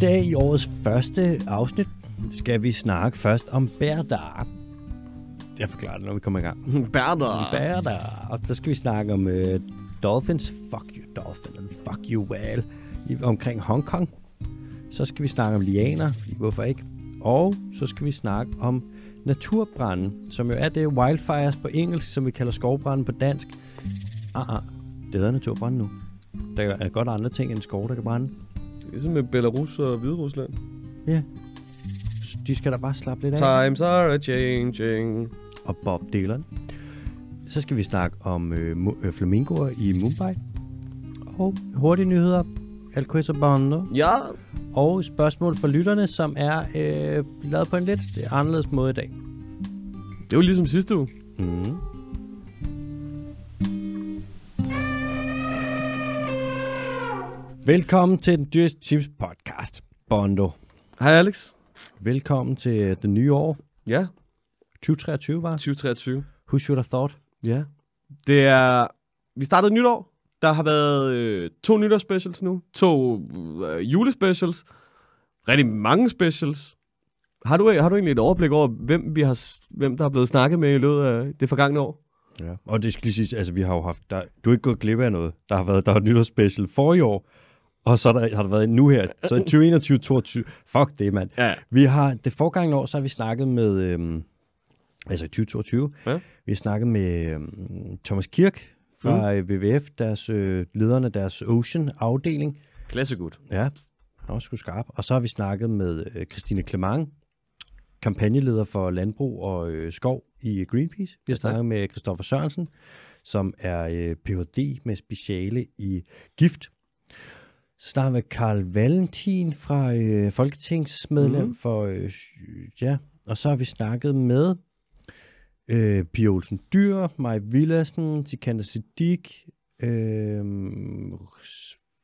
dag i årets første afsnit skal vi snakke først om bærdar. Jeg forklarer det, når vi kommer i gang. Bærder. Bærdar. Og så skal vi snakke om uh, dolphins. Fuck you, dolphin. And fuck you, whale. I, omkring Hongkong. Så skal vi snakke om lianer, fordi hvorfor ikke? Og så skal vi snakke om naturbranden, som jo er det wildfires på engelsk, som vi kalder skovbranden på dansk. Ah, ah. Det hedder naturbranden nu. Der er godt andre ting end skov, der kan brænde. Ligesom med Belarus og Hviderusland. Ja. De skal da bare slappe lidt af. Times are changing. Og Bob Dylan. Så skal vi snakke om øh, øh, flamingoer i Mumbai. Og hurtige nyheder. Queso Bondo. Ja. Og spørgsmål fra lytterne, som er øh, lavet på en lidt anderledes måde i dag. Det var ligesom sidste uge. Mm. Velkommen til den dyreste tips podcast, Bondo. Hej Alex. Velkommen til øh, det nye år. Ja. 2023 var. 2023. Who should have thought? Ja. Det er... Vi startede nytår. Der har været øh, to nytårsspecials nu. To øh, julespecials. Rigtig mange specials. Har du, har du egentlig et overblik over, hvem, vi har, hvem der er blevet snakket med i løbet af det forgangne år? Ja. Og det skal lige sige, altså vi har jo haft, der, du er ikke gået glip af noget. Der har været, der er nytårsspecial for i år, og så er der, har der været nu her. Så 2021, 2022, fuck det, mand. Ja. Vi har, det forgangne år, så har vi snakket med, øhm, altså i 2022, Ja. vi har snakket med øhm, Thomas Kirk fra mm. WWF, deres, øh, lederne deres Ocean-afdeling. Klassegut. Ja, han var sgu skarp. Og så har vi snakket med øh, Christine Clement, kampagneleder for landbrug og øh, skov i Greenpeace. Vi har snakket med Christoffer Sørensen, som er øh, Ph.D. med speciale i gift. Vi med Karl Valentin fra øh, Folketingsmedlem mm. for, øh, ja, og så har vi snakket med øh, Pia Olsen Dyr, Maj Villassen, Sikander Siddiq, øh,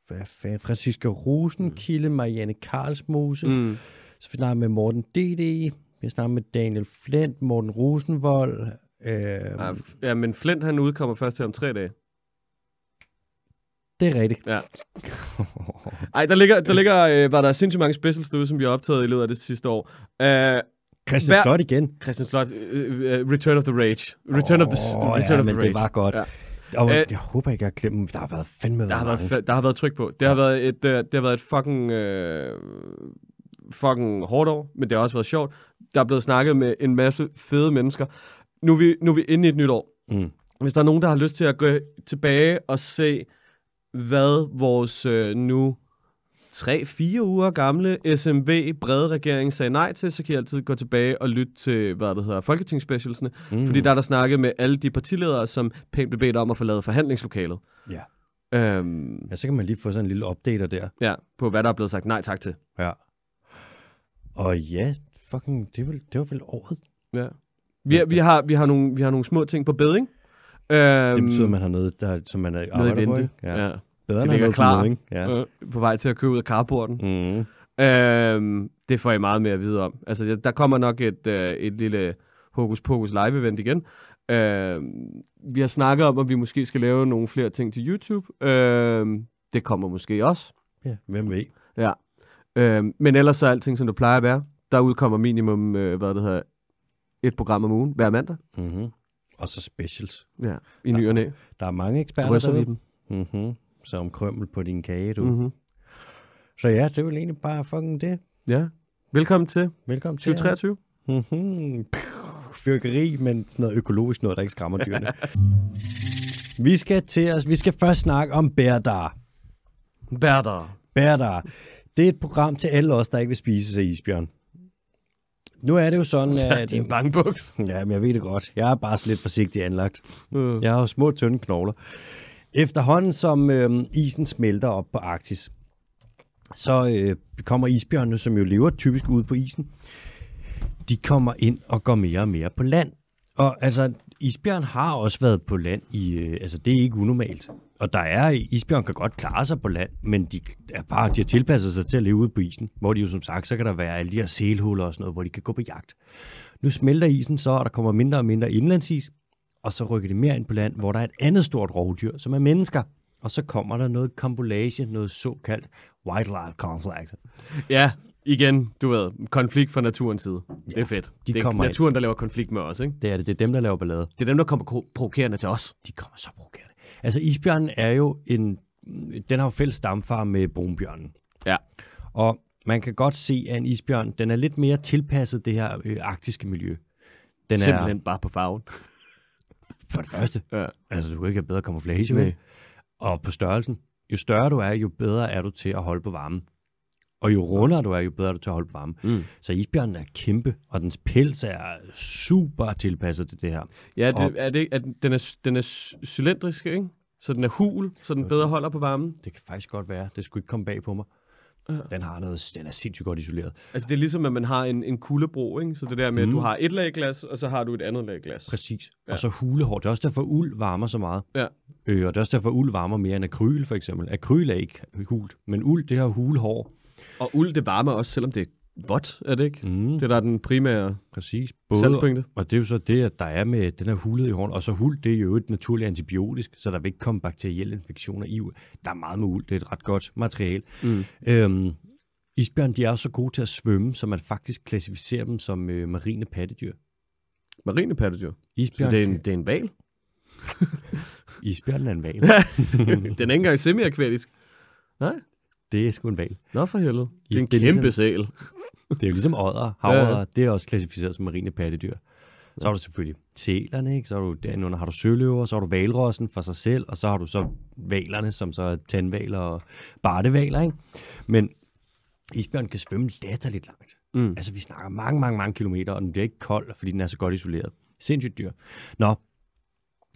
hvad fanden, Franziska Rosenkilde, Marianne Karlsmose, mm. Så vi snakker med Morten D.D., vi snakker med Daniel Flint, Morten Rosenvold, øh, ja, men Flint han udkommer først her om tre dage. Det er rigtigt. Ja. Ej, der ligger, der ligger øh, var der sindssygt mange specials derude, som vi har optaget i løbet af det sidste år. Uh, Christian Hver- Slot igen. Christian Slot, uh, uh, Return of the Rage. Return of the, Return ja, of the men Rage. det var godt. Ja. Og Øh, jeg håber ikke, jeg har glemt. Der har været fandme Der har, været, mange. der har været tryk på. Det har været et, det har været et fucking, uh, fucking hårdt år, men det har også været sjovt. Der er blevet snakket med en masse fede mennesker. Nu er vi, nu er vi inde i et nyt år. Mm. Hvis der er nogen, der har lyst til at gå tilbage og se, hvad vores øh, nu 3-4 uger gamle SMV brede regering sagde nej til, så kan I altid gå tilbage og lytte til, hvad det hedder, folketingsspecialsene. Mm. Fordi der er der snakket med alle de partiledere, som pænt blev bedt om at forlade forhandlingslokalet. Ja. Øhm, ja, så kan man lige få sådan en lille updater der. ja, på hvad der er blevet sagt nej tak til. Ja. Og ja, fucking, det, vel, det var vel året. Ja. Vi, vi, har, vi, har nogle, vi har nogle små ting på beding. Øhm, Det betyder, at man har noget, der, som man er noget i arbejder på, vente. ikke? Ja. ja. Bedre Det ligger noget klar. ikke? Ja. Øh, på vej til at købe ud af carporten. Mm. Øhm, det får I meget mere at vide om. Altså, der- kommer nok et, øh, et lille Hokus Pokus live-event igen. Øhm, vi har snakket om, at vi måske skal lave nogle flere ting til YouTube. Øhm, det kommer måske også. Ja, hvem ved? Ja. Øhm, men ellers så er alting, som det plejer at være. Der udkommer minimum, øh, hvad det hedder, et program om ugen hver mandag. Mm-hmm. Og så specials. Ja. I ny og næ. Der er mange eksperter Drysser vi dem. Mm-hmm. Som krømmel på din kage, du. Mm. Mm-hmm. Så ja, det er vel egentlig bare fucking det. Ja. Velkommen til Velkommen til. 2023. Mm-hmm. Fyrkeri, men sådan noget økologisk noget, der ikke skræmmer dyrene. vi skal til os. Vi skal først snakke om bærdar. Bærder. Bærdar. Det er et program til alle os, der ikke vil spise sig isbjørn. Nu er det jo sådan, at... Din bankbuks. Ja, men jeg ved det godt. Jeg er bare lidt forsigtig anlagt. Øh. Jeg har jo små, tynde knogler. Efterhånden som øh, isen smelter op på Arktis, så øh, kommer isbjørnene, som jo lever typisk ude på isen, de kommer ind og går mere og mere på land. Og altså, isbjørn har også været på land i, øh, altså det er ikke unormalt. Og der er, isbjørn kan godt klare sig på land, men de er bare, de har tilpasset sig til at leve ude på isen, hvor de jo som sagt, så kan der være alle de her selhuller og sådan noget, hvor de kan gå på jagt. Nu smelter isen så, og der kommer mindre og mindre indlandsis, og så rykker de mere ind på land, hvor der er et andet stort rovdyr, som er mennesker. og så kommer der noget kompolage, noget såkaldt wildlife conflict. Ja, igen, du ved, konflikt fra naturens side. Det er fedt. de det er kommer ind. naturen, der laver konflikt med os, ikke? Det er det, det er dem, der laver ballade. Det er dem, der kommer ko- provokerende til os. De kommer så provokerende. Altså isbjørnen er jo en, den har jo fælles stamfar med brunbjørnen. Ja. Og man kan godt se, at en isbjørn, den er lidt mere tilpasset det her øh, arktiske miljø. Den Simpelthen bare på farven. For det første, Ja. altså du kan ikke have bedre camouflage, Nej. vel? Og på størrelsen. Jo større du er, jo bedre er du til at holde på varmen. Og jo rundere du er, jo bedre er du til at holde på varmen. Mm. Så isbjørnen er kæmpe, og dens pels er super tilpasset til det her. Ja, Og- det, er det, er, den, er, den er cylindrisk, ikke? Så den er hul, så den bedre holder på varmen. Det kan faktisk godt være. Det skulle ikke komme bag på mig. Ja. Den har noget, den er sindssygt godt isoleret. Altså, det er ligesom, at man har en, en kuldebro, ikke? Så det der med, mm. at du har et lag glas, og så har du et andet lag glas. Præcis. Ja. Ja. Og så hulehår. Det er også derfor, uld varmer så meget. Ja. Øh, og det er også derfor, uld varmer mere end akryl, for eksempel. Akryl er ikke hult, men uld, det har hulehår. Og uld, det varmer også, selvom det er vådt, er det ikke? Mm, Det er der er den primære præcis. Både, salgspunkte. og det er jo så det, at der er med den her hulhed i hånden. Og så huld, det er jo et naturligt antibiotisk, så der vil ikke komme bakterielle infektioner i. Der er meget med uld. Det er et ret godt materiale. Mm. Øhm, isbjørn, de er også så gode til at svømme, så man faktisk klassificerer dem som øh, marine pattedyr. Marine pattedyr. Så Isbjørn, det er en, det er en val. Isbjørnen er en val. den er ikke engang semi-akvatisk. Nej. det er sgu en val. Nå for helvede. Det er en Det er ligesom- kæmpe sæl. Det er jo ligesom ådder. Havådder, ja. det er også klassificeret som marine pattedyr. Så har du selvfølgelig sælerne, ikke? så har du derunder har du søløver, så har du valrossen for sig selv, og så har du så valerne, som så er tandvaler og bartevaler. Ikke? Men isbjørn kan svømme latterligt langt. Mm. Altså vi snakker mange, mange, mange kilometer, og den bliver ikke kold, fordi den er så godt isoleret. Sindssygt dyr. Nå,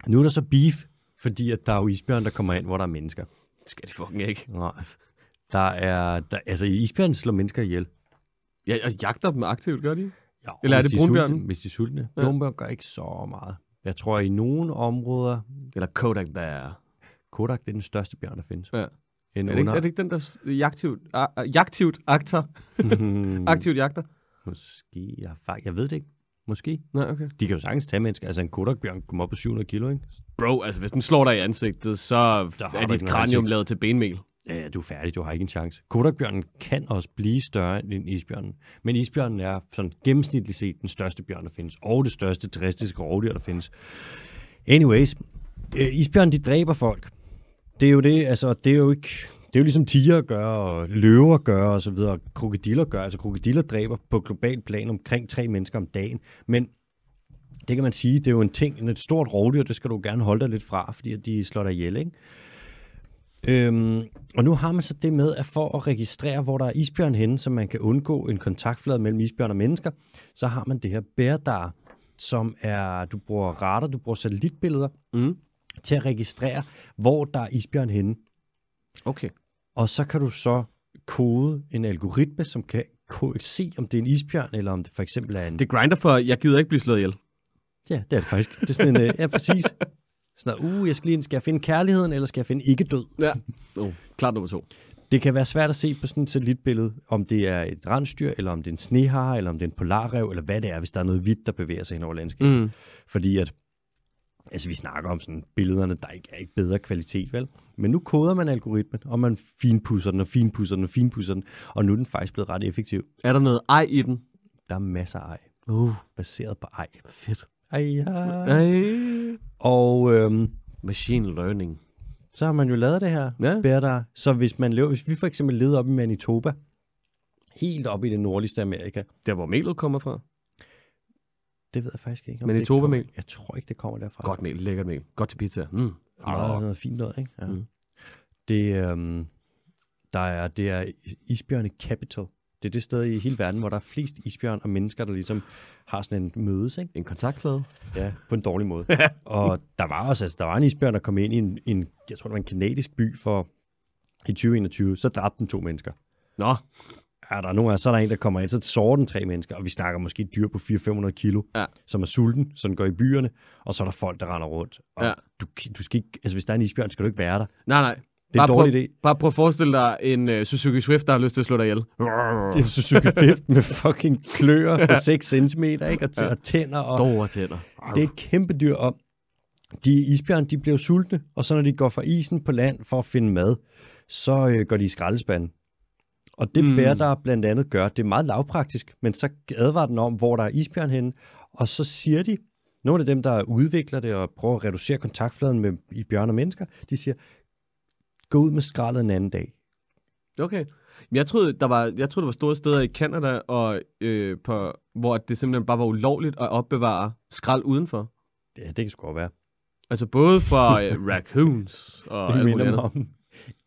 nu er der så beef, fordi at der er jo isbjørn, der kommer ind, hvor der er mennesker. Det skal de fucking ikke. Nej. Der er, der, altså isbjørn slår mennesker ihjel. Ja, og jagter dem aktivt, gør de? Ja, Eller er det de brunbjørnen? sultne- Hvis de er sultne. Ja. Brunbjørn gør ikke så meget. Jeg tror, i nogle områder, Eller Kodak Bear. Kodak det er den største bjørn, der findes. Ja. En Er det, ikke, er det ikke den, der jagtivt, a, jagtivt akter? ikke... Aktivt jagter? Måske. Jeg, jeg ved det ikke. Måske. Nej, okay. De kan jo sagtens tage mennesker. Altså en Kodak-bjørn kommer op på 700 kilo, ikke? Bro, altså hvis den slår dig i ansigtet, så Der er dit kranium lavet til benmel. Ja, du er færdig. Du har ikke en chance. Kodakbjørnen kan også blive større end isbjørnen. Men isbjørnen er sådan gennemsnitligt set den største bjørn, der findes. Og det største terrestriske rovdyr, der findes. Anyways, øh, isbjørnen, de dræber folk. Det er jo det, altså, det er jo ikke... Det er jo ligesom tiger gør, og løver gør, og så videre. Krokodiller gør. Altså, krokodiller dræber på global plan omkring tre mennesker om dagen. Men det kan man sige, det er jo en ting, et stort rovdyr, det skal du gerne holde dig lidt fra, fordi at de slår dig ihjel, ikke? Øhm, og nu har man så det med, at for at registrere, hvor der er isbjørn henne, så man kan undgå en kontaktflade mellem isbjørn og mennesker, så har man det her bærdar, som er, du bruger radar, du bruger satellitbilleder Mm. til at registrere, hvor der er isbjørn henne. Okay. Og så kan du så kode en algoritme, som kan se, om det er en isbjørn, eller om det for eksempel er en... Det grinder for, jeg gider ikke blive slået ihjel. Ja, det er det faktisk. Det er sådan en, øh, ja, præcis. Sådan noget, uh, jeg skal lige, skal jeg finde kærligheden, eller skal jeg finde ikke død? Ja. Oh, klart nummer to. Det kan være svært at se på sådan et satellitbillede, om det er et rensdyr, eller om det er en snehare, eller om det er en polarrev, eller hvad det er, hvis der er noget hvidt, der bevæger sig hen over landskabet. Mm. Fordi at, altså vi snakker om sådan billederne, der ikke er ikke bedre kvalitet, vel? Men nu koder man algoritmen, og man finpudser den, og finpudser den, og finpudser den, og nu er den faktisk blevet ret effektiv. Er der noget ej i den? Der er masser af ej, Uh, baseret på ej. fedt. Ej, ja. Ej. Og øhm, Machine learning. så har man jo lavet det her Ja. bærdar. Så hvis, man lever, hvis vi for eksempel levede op i Manitoba, helt op i det nordligste Amerika, Der, hvor melet kommer fra. det ved jeg faktisk ikke. om Manitoba-mel? det kommer- Jeg tror ikke, det kommer derfra. Godt mel, lækkert mel. Godt til pizza. Mm. Noget, noget fint noget, ikke? Ja. Mm. Det, øhm, der er, det er isbjørne capital. Det er det sted i hele verden, hvor der er flest isbjørn og mennesker, der ligesom har sådan en mødes, ikke? En kontaktflade. Ja, på en dårlig måde. og der var også, altså, der var en isbjørn, der kom ind i en, en, jeg tror, det var en kanadisk by for i 2021, så dræbte den to mennesker. Nå, Er der nogen af, så er der en, der kommer ind, så sårer den tre mennesker, og vi snakker måske dyr på 400-500 kilo, Ja. som er sulten, den går i byerne, og så er der folk, der render rundt. Og Ja. du, du skal ikke, altså hvis der er en isbjørn, skal du ikke være der. nej, nej. Det er en bare dårlig prøv, idé. Bare prøv at forestille dig en uh, Suzuki Swift, der har lyst til at slå dig ihjel. Det er Suzuki Swift med fucking kløer på 6 cm, ikke? Og, t- og tænder. Og Store tænder. det er et kæmpe dyr, og de isbjørn, de bliver sultne, og så når de går fra isen på land for at finde mad, så øh, går de i skraldespanden. Og det mm. bærer der blandt andet gør, det er meget lavpraktisk, men så advarer den om, hvor der er isbjørn henne, og så siger de, nogle af dem, der udvikler det og prøver at reducere kontaktfladen med i bjørn og mennesker, de siger, gå ud med skraldet en anden dag. Okay. Jeg troede, der var, jeg troede, der var store steder i Canada, og, øh, på, hvor det simpelthen bare var ulovligt at opbevare skrald udenfor. Ja, det kan sgu godt være. Altså både for øh, raccoons og Det alt minder mig om,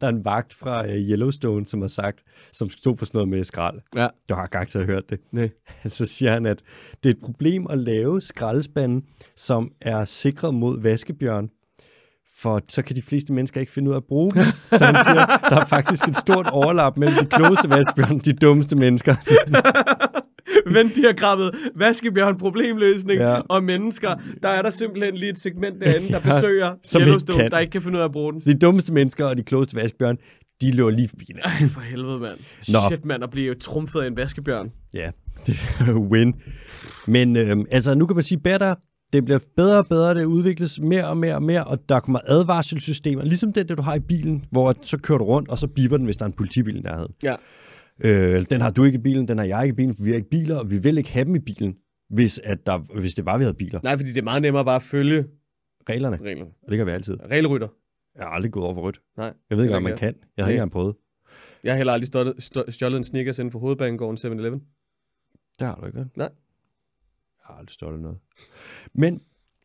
der er en vagt fra uh, Yellowstone, som har sagt, som stod for sådan noget med skrald. Ja. Du har garanteret hørt det. Nej. Så siger han, at det er et problem at lave skraldespanden, som er sikret mod vaskebjørn. For så kan de fleste mennesker ikke finde ud af at bruge dem. Så han siger, der er faktisk et stort overlap mellem de klogeste vaskebjørn og de dummeste mennesker. Venn-diagrammet, vaskebjørn, problemløsning Ja. og mennesker. Der er der simpelthen lige et segment derinde, der Ja, besøger som ikke Yellowstone, kan. der ikke kan finde ud af at bruge den. Så de dummeste mennesker og de klogeste vaskebjørn, de løber lige forbi. Ej, for helvede, mand. Nå. Shit, mand, at blive trumfet af en vaskebjørn. Ja, det er win. Men øhm, altså, nu kan man sige bedre. Det bliver bedre og bedre, det udvikles mere og mere og mere, og der kommer advarselssystemer, ligesom det, det du har i bilen, hvor så kører du rundt, og så biber den, hvis der er en politibil i nærheden. Ja. Øh, den har du ikke i bilen, den har jeg ikke i bilen, for vi har ikke biler, og vi vil ikke have dem i bilen, hvis, at der, hvis det bare vi havde biler. Nej, fordi det er meget nemmere bare at følge Reglerne, reglerne. og det kan vi altid. Regelrytter. Jeg har aldrig gået over for rødt. Nej. Jeg ved ikke, om man kan. Jeg har ikke engang prøvet. Jeg har heller aldrig stjålet, en Snickers inden for hovedbanegården 7-Eleven. Det har du ikke? Nej. Har aldrig stået noget. Men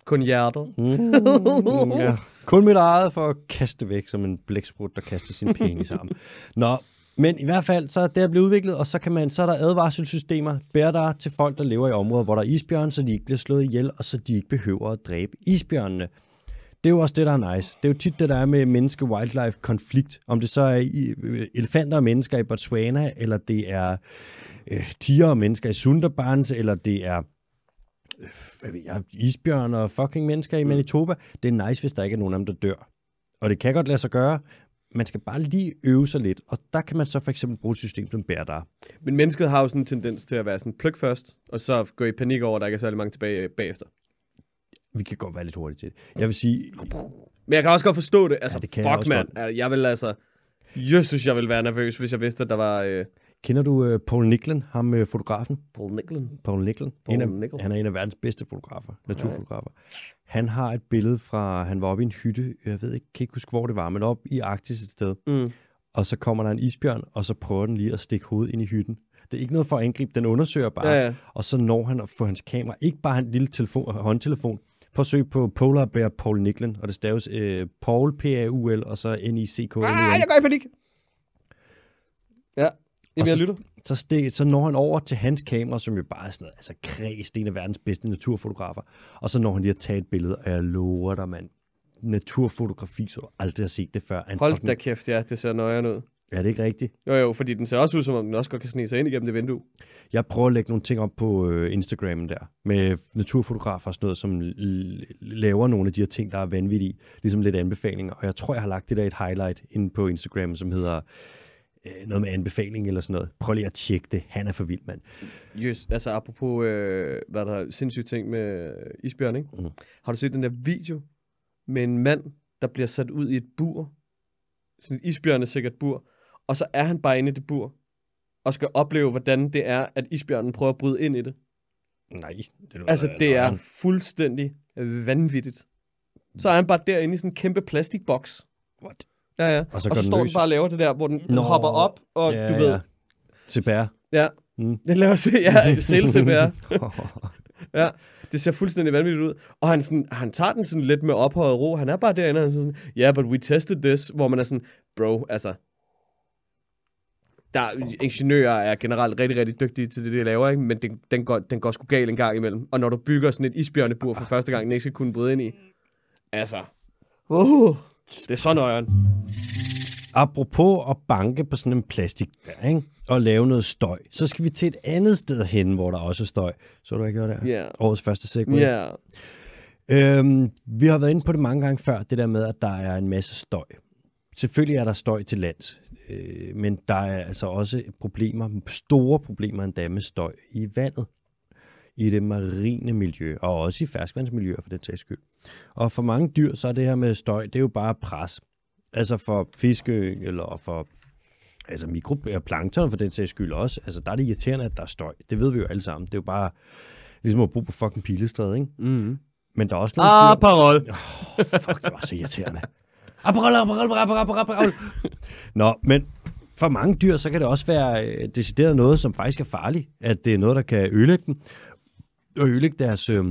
Kun hjerter. Mm, ja. Kun mit eget for at kaste væk som en blæksprut, der kaster sin penge sammen. Nå, men i hvert fald, så er det blevet udviklet, og så, kan man, så er der advarselssystemer, bærer der til folk, der lever i områder, hvor der er isbjørn, så de ikke bliver slået ihjel, og så de ikke behøver at dræbe isbjørnene. Det er jo også det, der er nice. Det er jo tit det, der er med menneske-wildlife-konflikt. Om det så er øh, elefanter og mennesker i Botswana, eller det er øh, tiger og mennesker i Sundarbans, eller det er hvad ved jeg, isbjørn og fucking mennesker i Manitoba. Det er nice, hvis der ikke er nogen af dem, der dør. Og det kan godt lade sig gøre. Man skal bare lige øve sig lidt. Og der kan man så for eksempel bruge et system som Bærdar. Men mennesket har jo sådan en tendens til at være sådan pluk først, og så gå i panik over, at der ikke er særlig mange tilbage øh, bagefter. Vi kan godt være lidt hurtigt til det. Jeg vil sige, Men jeg kan også godt forstå det. Altså, Ja, det kan fuck, jeg mand. Jeg, jeg vil altså... Jeg synes, jeg ville være nervøs, hvis jeg vidste, at der var øh, kender du uh, Paul Nicklin, ham uh, fotografen? Paul Nicklin. Paul Nicklin. Paul en af, Nickel. Han er en af verdens bedste fotografer, naturfotografer. Han har et billede fra, han var oppe i en hytte, jeg ved ikke, kan ikke huske, hvor det var, men op i Arktis et sted. Mm. Og så kommer der en isbjørn, og så prøver den lige at stikke hovedet ind i hytten. Det er ikke noget for at angribe, den undersøger bare. Ja, ja. Og så når han at få hans kamera, ikke bare en lille telefon, håndtelefon, på at søge på Polar Bear Paul Nicklin, og det staves øh, Paul, P-A-U-L, og så N-I-C-K-L-I-N. Ah, jeg går i panik. Ja, Jamen, jeg så- lytter. så, stik, så når han over til hans kamera, som jo bare er sådan noget, altså kreds, det er en af verdens bedste naturfotografer. Og så når han lige at tage et billede, og jeg lover dig, mand, naturfotografi, så du aldrig har set det før. Han Hold fucking- da kæft, ja, det ser nøjere ud. Er det ikke rigtigt? Jo, jo, fordi den ser også ud, som om den også godt kan snige sig ind igennem det vindue. Jeg prøver at lægge nogle ting op på øh, Instagrammen der, med naturfotografer og sådan noget, som laver nogle af de her ting, der er vanvittige, ligesom lidt anbefalinger. Og jeg tror, jeg har lagt det der et highlight inde på Instagram, som hedder noget med anbefaling eller sådan noget. Prøv lige at tjekke det. Han er for vild, mand. Just, altså apropos, øh, hvad der er sindssyge ting med øh, isbjørn, ikke? Mhm. Har du set den der video med en mand, der bliver sat ud i et bur? Sådan et isbjørnesikkert bur. Og så er han bare inde i det bur. Og skal opleve, hvordan det er, at isbjørnen prøver at bryde ind i det. Nej. Det Altså, det er fuldstændig vanvittigt. Så er han bare derinde i sådan en kæmpe plastikboks. What? Ja, ja. Og så Og så, den står den bare og laver det der, hvor den, den Nå. hopper op, og ja, du ved... Ja. CPR. Ja. Mm. Den laver sig, ja, selv CPR. Ja, det ser fuldstændig vanvittigt ud. Og han, sådan, han tager den sådan lidt med ophøjet ro. Han er bare derinde, og han sådan, yeah, but we tested this, hvor man er sådan, bro, altså, der, ingeniører er generelt rigtig, rigtig dygtige til det, de laver, ikke? men den, den, går, den går sgu galt en gang imellem. Og når du bygger sådan et isbjørnebur for første gang, den ikke skal kunne bryde ind i, altså, uh, det er så nøjeren. Apropos at banke på sådan en plastik ikke? og lave noget støj, så skal vi til et andet sted hen, hvor der også er støj. Så du, hvad jeg gjorde der? Ja. Årets første segment. Ja, Øhm, vi har været inde på det mange gange før, det der med, at der er en masse støj. Selvfølgelig er der støj til lands, øh, men der er altså også problemer, store problemer endda med støj i vandet. i det marine miljø, og også i ferskvandsmiljøer for den sags skyld. Og for mange dyr, så er det her med støj, det er jo bare pres. Altså for fiskeyng, eller for altså mikroplankton for den sags skyld også. Altså der er det irriterende, at der er støj. Det ved vi jo alle sammen. Det er jo bare ligesom at bo på fucking pilestræde, ikke? Mm-hmm. Men der er også nogle Ah, dyr... parol. Oh, fuck, det var så irriterende. Aperol, aperol, aperol, aperol, aperol. Nå, men for mange dyr, så kan det også være øh, decideret noget, som faktisk er farligt. At det er noget, der kan ødelægge dem. Og ødelægge deres øh,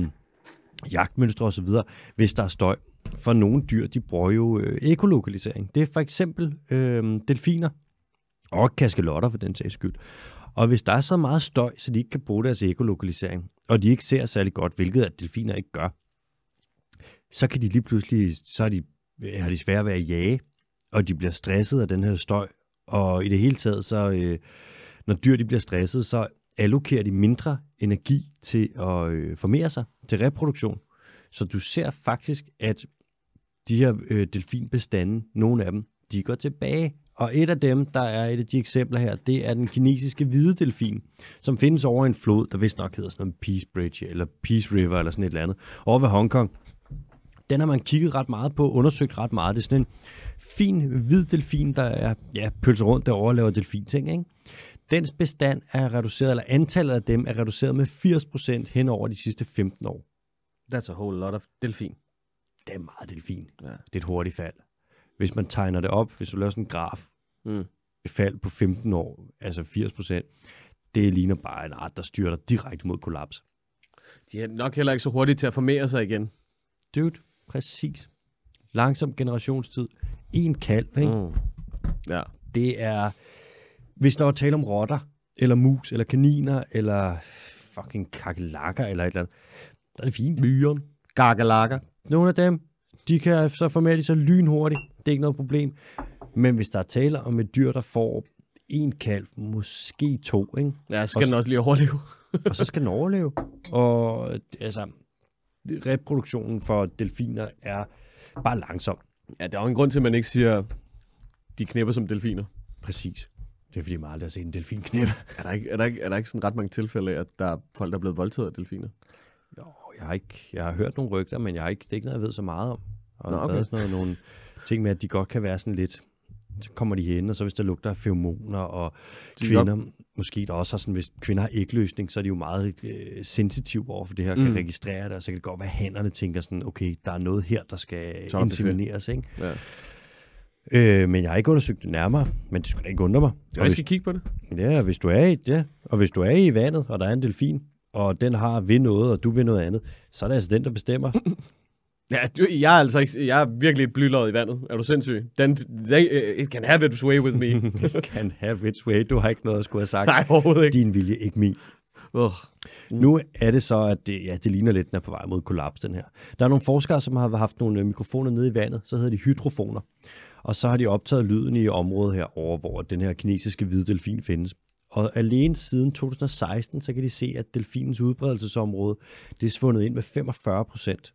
jagtmønstre osv., hvis der er støj. For nogle dyr, de bruger jo øh, ekolokalisering. Det er for eksempel øh, delfiner og kaskelotter for den sags skyld. Og hvis der er så meget støj, så de ikke kan bruge deres ekolokalisering, og de ikke ser særlig godt, hvilket at delfiner ikke gør, så kan de lige pludselig, så er de, øh, har de svært ved at jage, og de bliver stresset af den her støj. Og i det hele taget, så øh, når dyr de bliver stresset, så allokerer de mindre energi til at øh, formere sig, til reproduktion. Så du ser faktisk, at de her øh, delfinbestande, nogle af dem, de går tilbage. Og et af dem, der er et af de eksempler her, det er den kinesiske hvide delfin, som findes over en flod, der vist nok hedder sådan en Peace Bridge, eller Peace River, eller sådan et eller andet, over ved Hongkong. Den har man kigget ret meget på, undersøgt ret meget. Det er sådan en fin hvid delfin, der er ja, pølser rundt derovre og laver delfinting. Ikke? Dens bestand er reduceret, eller antallet af dem er reduceret med 80% hen over de sidste 15 år. That's a whole lot of delfin. Det er meget delfin. Ja. Det er et hurtigt fald. Hvis man tegner det op, hvis du laver sådan en graf, Mm. et fald på 15 år, altså 80%, det ligner bare en art, der styrter direkte mod kollaps. De er nok heller ikke så hurtige til at formere sig igen. Dude, præcis. Langsom generationstid. En kalv, ikke? Mm. Ja. Det er, hvis der var tale om rotter, eller mus, eller kaniner, eller fucking kakelakker, eller et eller andet, så er det fint. Myren. Gakalakker. Nogle af dem, de kan så formere de sig lynhurtigt. Det er ikke noget problem. Men hvis der er tale om et dyr, der får en kalv, måske to, ikke? Ja, så skal Og den også lige overleve. og så skal den overleve. Og altså, reproduktionen for delfiner er bare langsom. Ja, der er jo en grund til, at man ikke siger, de knæpper som delfiner. Præcis. Det er fordi, man aldrig har set en delfin knæppe. Er der ikke, er der ikke, er der ikke sådan ret mange tilfælde af, at der er folk, der er blevet voldtaget af delfiner? Jo, jeg har, ikke, jeg har hørt nogle rygter, men jeg har ikke, det er ikke noget, jeg ved så meget om. Og Nå, der okay. er sådan noget, nogle ting med, at de godt kan være sådan lidt... Så kommer de hen, og så hvis der lugter af feromoner, og De kvinder, måske der også har sådan, hvis kvinder har ægløsning, så er de jo meget øh, sensitive over for det her, mm. kan registrere det, og så kan det godt være, at hænderne tænker sådan, okay, der er noget her, der skal Så er insemineres, ikke? Ja. Øh, men jeg har ikke undersøgt det nærmere, men det skulle ikke undre mig. Og Jeg hvis, skal kigge på det. ja, hvis du er i, ja, og hvis du er i vandet, og der er en delfin, og den har ved noget, og du ved noget andet, så er det altså den, der bestemmer. Ja, du, jeg er altså ikke, jeg er virkelig et blylod i vandet. Er du sindssyg? Den, they, it can have its way with me. Can have its way. Du har ikke noget at skulle have sagt. Nej, overhovedet ikke. Din vilje, ikke min. Uh. Nu er det så, at det, ja, det ligner lidt, den er på vej mod kollaps, den her. Der er nogle forskere, som har haft nogle øh, mikrofoner nede i vandet, så hedder de hydrofoner. Og så har de optaget lyden i området her over, hvor den her kinesiske hvide delfin findes. Og alene siden 2016, så kan de se, at delfinens udbredelsesområde, det er svundet ind med 45 procent.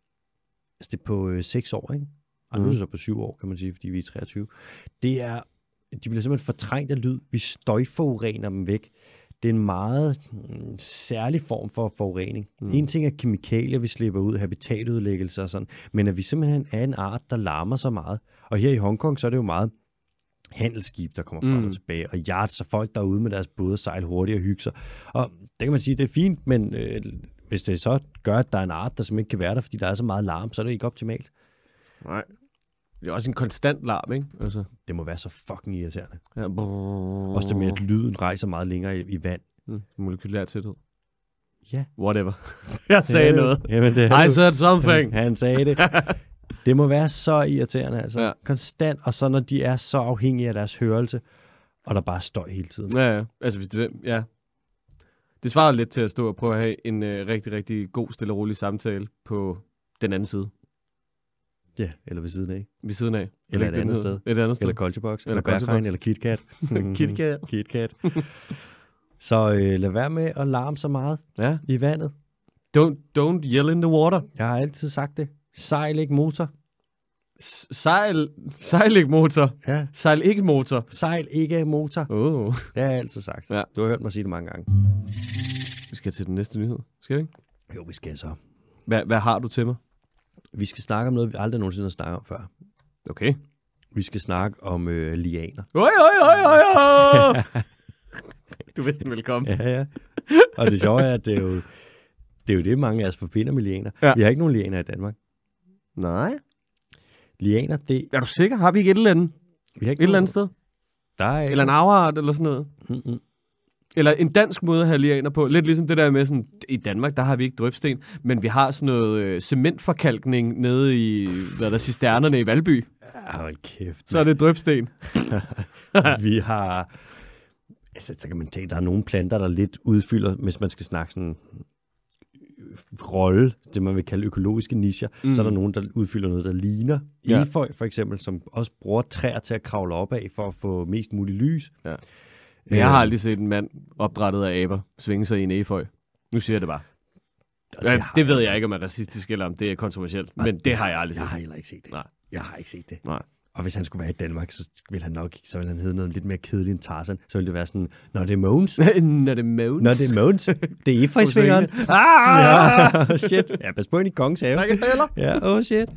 Altså det er på øh, 6 år, ikke? Og nu er det så på 7 år, kan man sige, fordi vi er 23. Det er, de bliver simpelthen fortrængt af lyd. Vi støjforurener dem væk. Det er en meget mm, særlig form for forurening. Mm. En ting er kemikalier, vi slipper ud, habitatudlæggelser og sådan, men at vi simpelthen er en art, der larmer så meget. Og her i Hongkong, så er det jo meget handelsskib, der kommer frem Mm. og tilbage, og yachts og folk, der er ude med deres både sejl hurtigt og hygge sig. Og det kan man sige, det er fint, men øh, hvis det så gør, at der er en art, der simpelthen ikke kan være der, fordi der er så meget larm, så er det ikke optimalt. Nej. Det er også en konstant larm, ikke? Altså, Det må være så fucking irriterende. ja, brrr. Også det med, at lyden rejser meget længere i, i vand. Mm, molekylær tæthed. Ja. Whatever. jeg sagde Ja, noget. Jamen, det, I said something. Han sagde det. Det må være så irriterende, altså. Ja. Konstant, og så når de er så afhængige af deres hørelse, og der bare støj hele tiden. Ja, ja. Altså, hvis det, ja. Det svarer lidt til at stå og prøve at have en øh, rigtig, rigtig god, stille og rolig samtale på den anden side. Ja, eller ved siden af. Ved siden af. Eller ikke et andet sted. Et andet sted. Eller Culturebox, Eller eller, eller. Berghain, eller KitKat. KitKat. KitKat. Så øh, lad være med at larme så meget Ja. i vandet. Don't, don't yell in the water. Jeg har altid sagt det. Sejl ikke motor. Sejl, sejl ikke motor. Ja. Sejl ikke motor. Sejl ikke motor. Oh. Det har jeg altid sagt. Ja. Du har hørt mig sige det mange gange. Vi skal skal til den næste nyhed. Skal vi ikke? Jo, vi skal så. Hvad, hvad har du til mig? Vi skal snakke om noget, vi aldrig nogensinde har snakket om før. Okay. Vi skal snakke om øh, lianer. Oj, oj, oj, oj, oj. du er vist velkommen. Ja, ja. Og det sjove er, at det er jo det, er jo det mange af os forbinder med lianer. Ja. Vi har ikke nogen lianer i Danmark. Nej. Lianer, det... Er du sikker? Har vi ikke et eller andet? Vi har ikke Et eller andet sted? Der er Eller en afart eller sådan noget? Mm-mm. Eller en dansk måde at have lianer på. Lidt ligesom det der med sådan, i Danmark, der har vi ikke drøbsten, men vi har sådan noget øh, cementforkalkning nede i, hvad der cisternerne i Valby. Ja, hold kæft. Så er det drøbsten. vi har... Altså, så kan man tænke, der er nogle planter, der lidt udfylder, hvis man skal snakke sådan øh, rolle, det man vil kalde økologiske nischer, mm. så er der nogen, der udfylder noget, der ligner Ja. efeu, for eksempel, som også bruger træer til at kravle op af, for at få mest muligt lys. Ja. Men jeg har Øh, aldrig set en mand opdrettet af aber svinge sig i en efeu. Nu siger jeg det bare. og Ja, det ved jeg jeg ikke, om er racistisk eller om det er kontroversielt, men det har jeg aldrig Jeg set. har heller ikke set det. Nej. Jeg har ikke set det. Nej. Og hvis han skulle være i Danmark, så ville han nok så ville han hedde noget lidt mere kedeligt end Tarzan. Så ville det være sådan, når det er Mogens. Når det er Mogens. Når det er Mogens. Det er Efeu-svingeren. Ah! Ja, shit. Ja, pas på ind i kongens have. Ja, oh shit.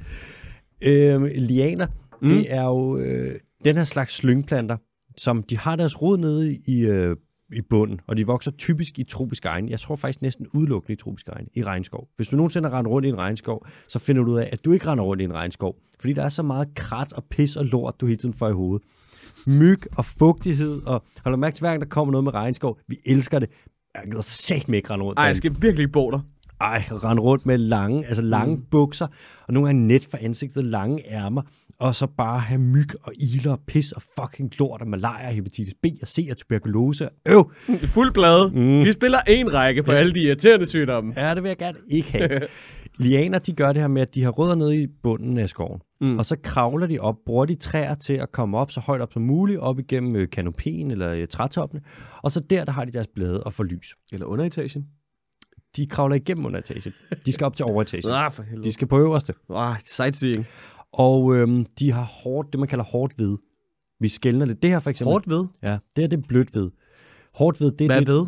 Øhm, lianer. Mm. det er jo øh, den her slags slyngplanter, som de har deres rod nede i, øh, i bunden, og de vokser typisk i tropiske egne. Jeg tror faktisk næsten udelukkende i tropiske egne, i regnskov. Hvis du nogensinde render rundt i en regnskov, så finder du ud af, at du ikke render rundt i en regnskov, fordi der er så meget krat og pis og lort, du hele tiden får i hovedet. Myg og fugtighed, og har du mærke til, hver gang der kommer noget med regnskov, vi elsker det. Jeg gider sat med ikke rende rundt. Ej, jeg skal virkelig bo der. Ej, rende rundt med lange, altså lange mm. bukser, og nogle gange net for ansigtet, lange ærmer, og så bare have myg og iler og pis og fucking lort og malaria, hepatitis B og C og tuberkulose. Øv! Fuld plade. Mm. Vi spiller en række på alle de irriterende sygdomme. Ja, det vil jeg gerne ikke have. Lianer, de gør det her med, at de har rødder nede i bunden af skoven, mm. Og så kravler de op, bruger de træer til at komme op så højt op som muligt, op igennem øh, kanopien eller øh, trætoppene, og så der, der har de deres blade og får lys. Eller underetagen. De kravler igennem underetagen. De skal op til overetagen. Ah, for helvede. De skal på øverste. Ah, sightseeing. Og øhm, de har hårdt, det man kalder hårdt ved. Vi skældner lidt. Det her for eksempel. Hårdt ved. Ja, det her det er blødt ved. Hårdt ved, det, Hvad er det, ved?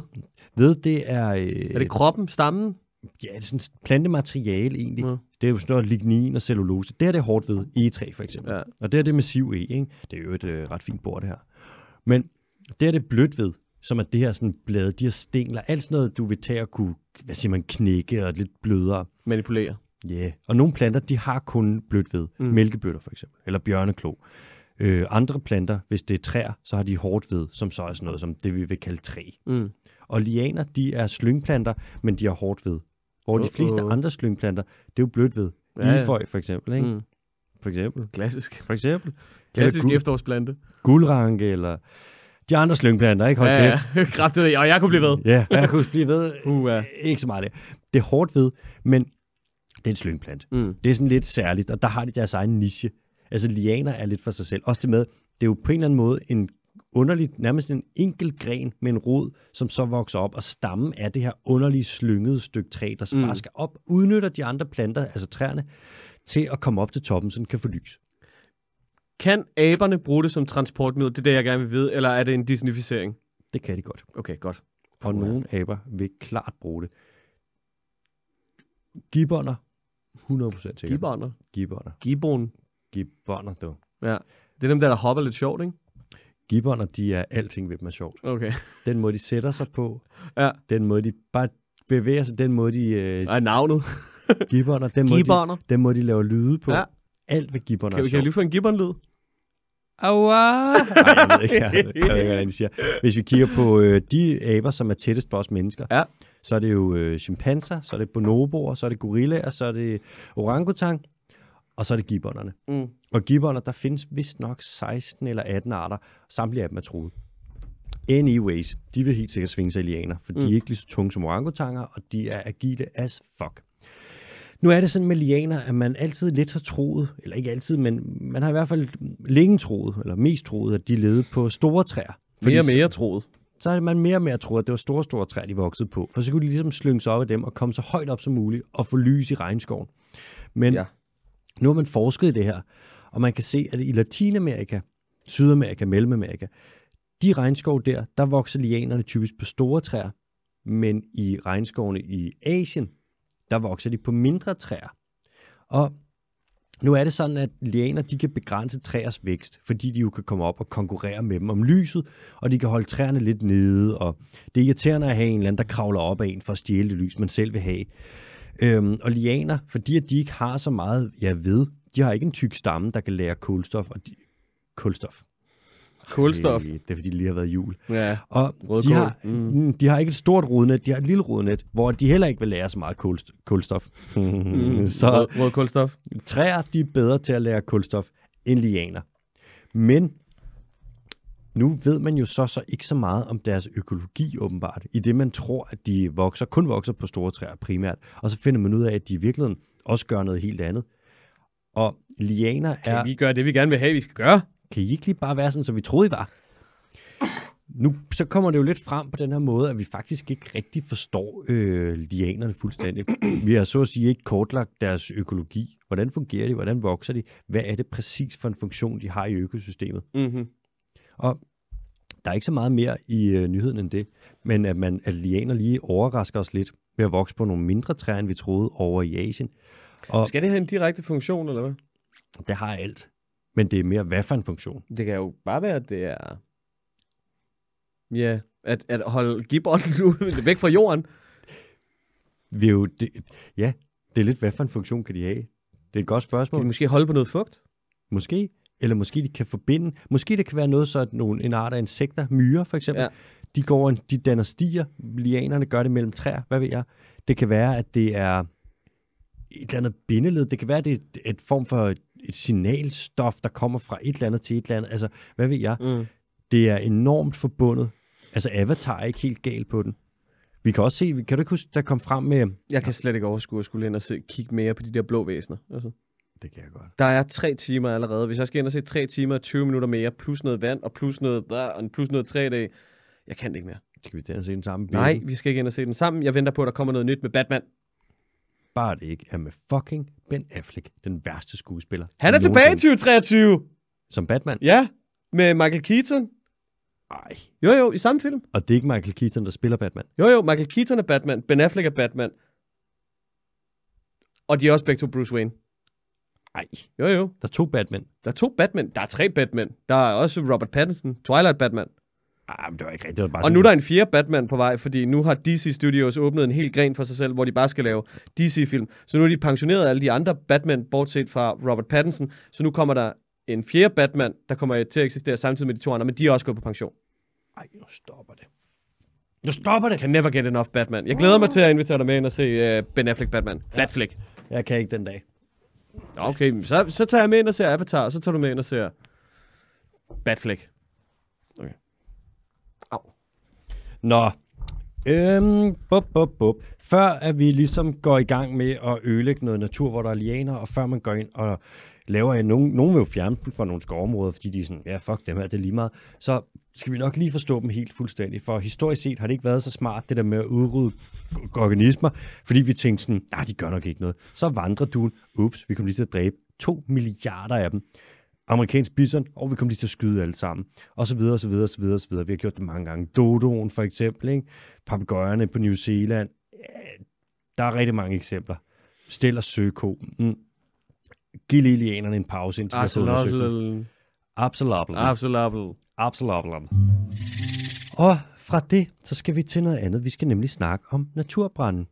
ved, det er... Øh, Er det kroppen, stammen? Ja, det er sådan plantemateriale egentlig. Ja. Det er jo sådan noget lignin og cellulose. Det her det er hårdt ved. Egetræ for eksempel. Ja. Og det her det er massiv E, ikke? Det er jo et øh, ret fint bord det her. Men det her det er blødt ved, som er det her sådan blade, de her stængler, alt sådan noget, du vil tage og kunne, hvad siger man, knække og lidt blødere. Manipulere. Ja, yeah. og nogle planter, de har kun blødt ved. Mm. Mælkebøtter for eksempel, eller bjørneklo. Øh, andre planter, hvis det er træer, så har de hårdt ved, som så er sådan noget som det, vi vil kalde træ. Mm. Og lianer, de er slyngplanter, men de har hårdt ved. Hvor de fleste andre slyngplanter, det er jo blødt ved. Ja, Ja. Ilføj for eksempel, ikke? Mm. For eksempel. Klassisk. For eksempel. Klassisk guld, efterårsplante. guldranke, eller de andre slyngplanter, ikke? Hold Ja, kæft. ja. Kraftigt. Og jeg kunne blive ved. Ja, jeg kunne blive ved. Uh, ja. Ikke så meget det. Det er hårdt ved, men det er en slyngplant. Mm. Det er sådan lidt særligt, og der har de deres egen niche. Altså lianer er lidt for sig selv. Også det med, det er jo på en eller anden måde en underligt, nærmest en enkelt gren med en rod, som så vokser op, og stammen er det her underlige slyngede stykke træ, der mm. Bare skal op, udnytter de andre planter, altså træerne, til at komme op til toppen, så den kan få lys. Kan aberne bruge det som transportmiddel? Det er det, jeg gerne vil vide. Eller er det en disnificering? Det kan de godt. Okay, godt. Og nogle aber vil klart bruge det. Gibbonder, 100% sikkert. Gibbonder. Gibbonder. Gibbon. Gibbonder, du. Ja. Det er dem der, der hopper lidt sjovt, ikke? Gibbonder, de er alting ved dem er sjovt. Okay. Den måde, de sætter sig på, Ja. den måde, de bare bevæger sig, den måde, de øh, Ej, navnet. gibbonder, den måde, de, den måde, de laver lyde på. Ja. Alt ved gibbonder Kan, vi- kan lige få en gibbon-lyd? Aua! Nej, jeg ved ikke, jeg, jeg ved ikke, hvordan de siger. Hvis vi kigger på øh, de aber, som er tættest på os mennesker, Ja. så er det jo øh, chimpanser, så er det bonoboer, så er det gorillaer, så er det orangutang, og så er det gibbonerne. Mm. Og gibbonder, der findes vist nok 16 eller 18 arter. Samtlige af dem er truet. Anyways, de vil helt sikkert svinge sig i lianer, for mm. de er ikke lige så tunge som orangutanger, og de er agile as fuck. Nu er det sådan med lianer, at man altid lidt har troet, eller ikke altid, men man har i hvert fald længe troet, eller mest troet, at de levede på store træer. Mere og mere troet. Så har man mere og mere troet, at det var store, store træer, de voksede på. For så kunne de ligesom slynge sig op af dem og komme så højt op som muligt og få lys i regnskoven. Men ja. nu har man forsket i det her, og man kan se, at i Latinamerika, Sydamerika, Mellemamerika, de regnskov der, der vokser lianerne typisk på store træer, men i regnskovene i Asien, der vokser de på mindre træer. Og nu er det sådan, at lianer de kan begrænse træers vækst, fordi de jo kan komme op og konkurrere med dem om lyset, og de kan holde træerne lidt nede, og det er irriterende at have en eller anden, der kravler op af en for at stjæle det lys, man selv vil have. Øhm, og lianer, fordi at de ikke har så meget, jeg ved, de har ikke en tyk stamme, der kan lære kulstof, og de, kulstof. Kulstof. Det, det er fordi, de lige har været jul. Ja. Og de har, Mm. mm. de har ikke et stort rodnet, de har et lille rodnet, hvor de heller ikke vil lære så meget kulst, kulstof. Mm. så Rød, rød kulstof. træer, de er bedre til at lære kulstof end lianer. Men nu ved man jo så, så ikke så meget om deres økologi åbenbart, i det man tror, at de vokser, kun vokser på store træer primært, og så finder man ud af, at de i virkeligheden også gør noget helt andet. Og lianer Kan er... vi gøre det, vi gerne vil have, vi skal gøre? Kan I ikke lige bare være sådan, som vi troede, I var? Nu så kommer det jo lidt frem på den her måde, at vi faktisk ikke rigtig forstår øh, lianerne fuldstændig. Vi har så at sige ikke kortlagt deres økologi. Hvordan fungerer de? Hvordan vokser de? Hvad er det præcis for en funktion, de har i økosystemet? Mm-hmm. Og der er ikke så meget mere i øh, nyheden end det, men at, man, at lianer lige overrasker os lidt ved at vokse på nogle mindre træer, end vi troede over i Asien. Og Skal det have en direkte funktion, eller hvad? det har alt. Men det er mere, hvad for en funktion? Det kan jo bare være, at det er... Ja, at, at holde gibberen nu væk fra jorden. Vi er jo, det, ja, det er lidt, hvad for en funktion kan de have? Det er et godt Kan spørgsmål. de måske holde på noget fugt? Måske. Eller måske de kan forbinde. Måske det kan være noget, så at nogle, en art af insekter, myrer for eksempel, Ja. de går, de danner stier. Lianerne gør det mellem træer. Hvad ved jeg? Det kan være, at det er et eller andet bindeled. Det kan være, at det er et form for et, signalstof, der kommer fra et eller andet til et eller andet. Altså, hvad ved jeg? Mm. Det er enormt forbundet. Altså, Avatar er ikke helt gal på den. Vi kan også se, kan du ikke huske, der kom frem med... Jeg kan slet ikke overskue at skulle ind og se, kigge mere på de der blå væsener. Altså. Det kan jeg godt. Der er tre timer allerede. Hvis jeg skal ind og se tre timer og 20 minutter mere, plus noget vand, og plus noget, og plus noget tre dage, jeg kan det ikke mere. Skal vi der se den samme Nej, vi skal ikke ind og se den sammen. Jeg venter på, at der kommer noget nyt med Batman. Bare det ikke er med fucking Ben Affleck, den værste skuespiller. Han er tilbage i nogensinde. 2023. Som Batman? Ja, med Michael Keaton. Nej. Jo, jo, i samme film. Og det er ikke Michael Keaton, der spiller Batman. Jo, jo, Michael Keaton er Batman. Ben Affleck er Batman. Og de er også begge to Bruce Wayne. Nej. Jo, jo. Der er to Batman. Der er to Batman. Der er tre Batman. Der er også Robert Pattinson. Twilight Batman. Ah, men det var ikke rigtigt. Det var bare Og nu er der en fjerde Batman på vej, fordi nu har DC Studios åbnet en hel gren for sig selv, hvor de bare skal lave DC-film. Så nu er de pensioneret alle de andre Batman, bortset fra Robert Pattinson. Så nu kommer der en fjerde Batman, der kommer til at eksistere samtidig med de to andre, men de er også gået på pension. Ej, nu stopper det. Nu stopper det. Can never get enough Batman. Jeg glæder mig til at invitere dig med ind og se uh, Ben Affleck Batman. Batfleck. Jeg kan ikke den dag. Okay, så, så tager jeg med ind og ser Avatar, og så tager du med ind og ser Batfleck. Okay. Au. Nå. Øhm, bup, bup, bup. Før at vi ligesom går i gang med at ødelægge noget natur, hvor der er lianer, og før man går ind og laver en, nogen, nogen vil jo fjerne dem fra nogle skovområder, fordi de er sådan, ja fuck dem her, det er lige meget. Så skal vi nok lige forstå dem helt fuldstændig, for historisk set har det ikke været så smart, det der med at udrydde organismer, fordi vi tænkte sådan, nej, de gør nok ikke noget. Så vandrer du, ups, vi kommer lige til at dræbe 2 milliarder af dem. Amerikansk bison, og vi kommer lige til at skyde alle sammen. Og så videre, og så videre, og så videre, og så videre. Vi har gjort det mange gange. Dodoen for eksempel, ikke? Papagøjerne på New Zealand. Der er rigtig mange eksempler. Stel og søko. Mm. Giv lilianerne en pause, indtil vi har fået. Absolut. Absolut. Absolut. Og fra det, så skal vi til noget andet. Vi skal nemlig snakke om naturbranden.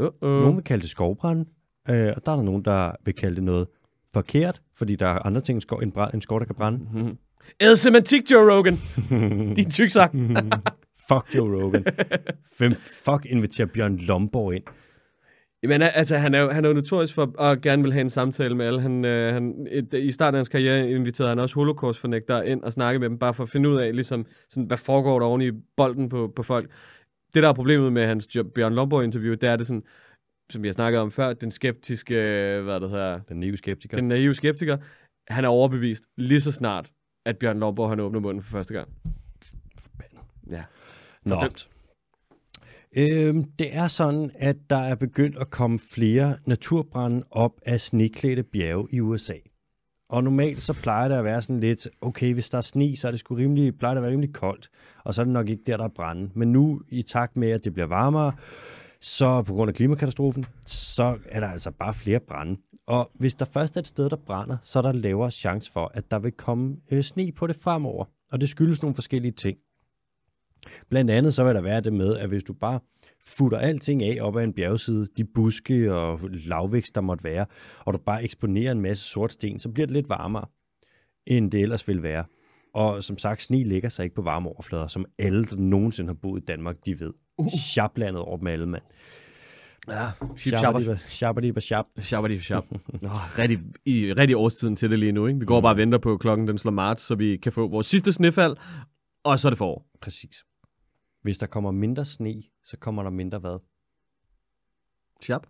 Uh-oh. Nogle vil kalde det skovbrand, øh, og der er der nogen, der vil kalde det noget forkert, fordi der er andre ting end skov, end brand, end skov der kan brænde. Ed semantik, Joe Rogan. Din tyksak. Fuck Joe Rogan. Hvem fuck inviterer Bjørn Lomborg ind? Men altså, han er, jo, han er jo notorisk for at gerne vil have en samtale med alle. Han, øh, han, et, I starten af hans karriere inviterede han også holocaust-fornægtere ind og snakke med dem, bare for at finde ud af, ligesom, sådan, hvad foregår der oven i bolden på, på folk. Det, der er problemet med hans Bjørn Lomborg-interview, det er det sådan, som vi har snakket om før, den skeptiske, øh, hvad det hedder, Den neoskeptiker. den naive skeptiker, han er overbevist lige så snart, at Bjørn Lomborg han åbner munden for første gang. Forbandet. Ja. Nå. Fordømt. Øhm, det er sådan, at der er begyndt at komme flere naturbrænde op af sneklædte bjerge i USA. Og normalt så plejer det at være sådan lidt, okay, hvis der er sne, så er det sgu rimelig, plejer det at være rimelig koldt. Og så er det nok ikke der, der er brænde. Men nu, i takt med, at det bliver varmere, så på grund af klimakatastrofen, så er der altså bare flere brænde. Og hvis der først er et sted, der brænder, så er der lavere chance for, at der vil komme øh, sne på det fremover. Og det skyldes nogle forskellige ting. Blandt andet så vil der være det med, at hvis du bare futter alting af op ad en bjergside, de buske og lavvækst, der måtte være, og du bare eksponerer en masse sort sten, så bliver det lidt varmere, end det ellers vil være. Og som sagt, sne lægger sig ikke på varme overflader, som alle, der nogensinde har boet i Danmark, de ved. Uh. Sjaplandet over dem alle, mand. Ja, Shabadiba shab. Shabadi shab. Nå, rigtig, i, rigtig årstiden til det lige nu. Ikke? Vi går bare og venter på klokken, den slår marts, så vi kan få vores sidste snefald, og så er det forår. Præcis. Hvis der kommer mindre sne, så kommer der mindre hvad? Shab.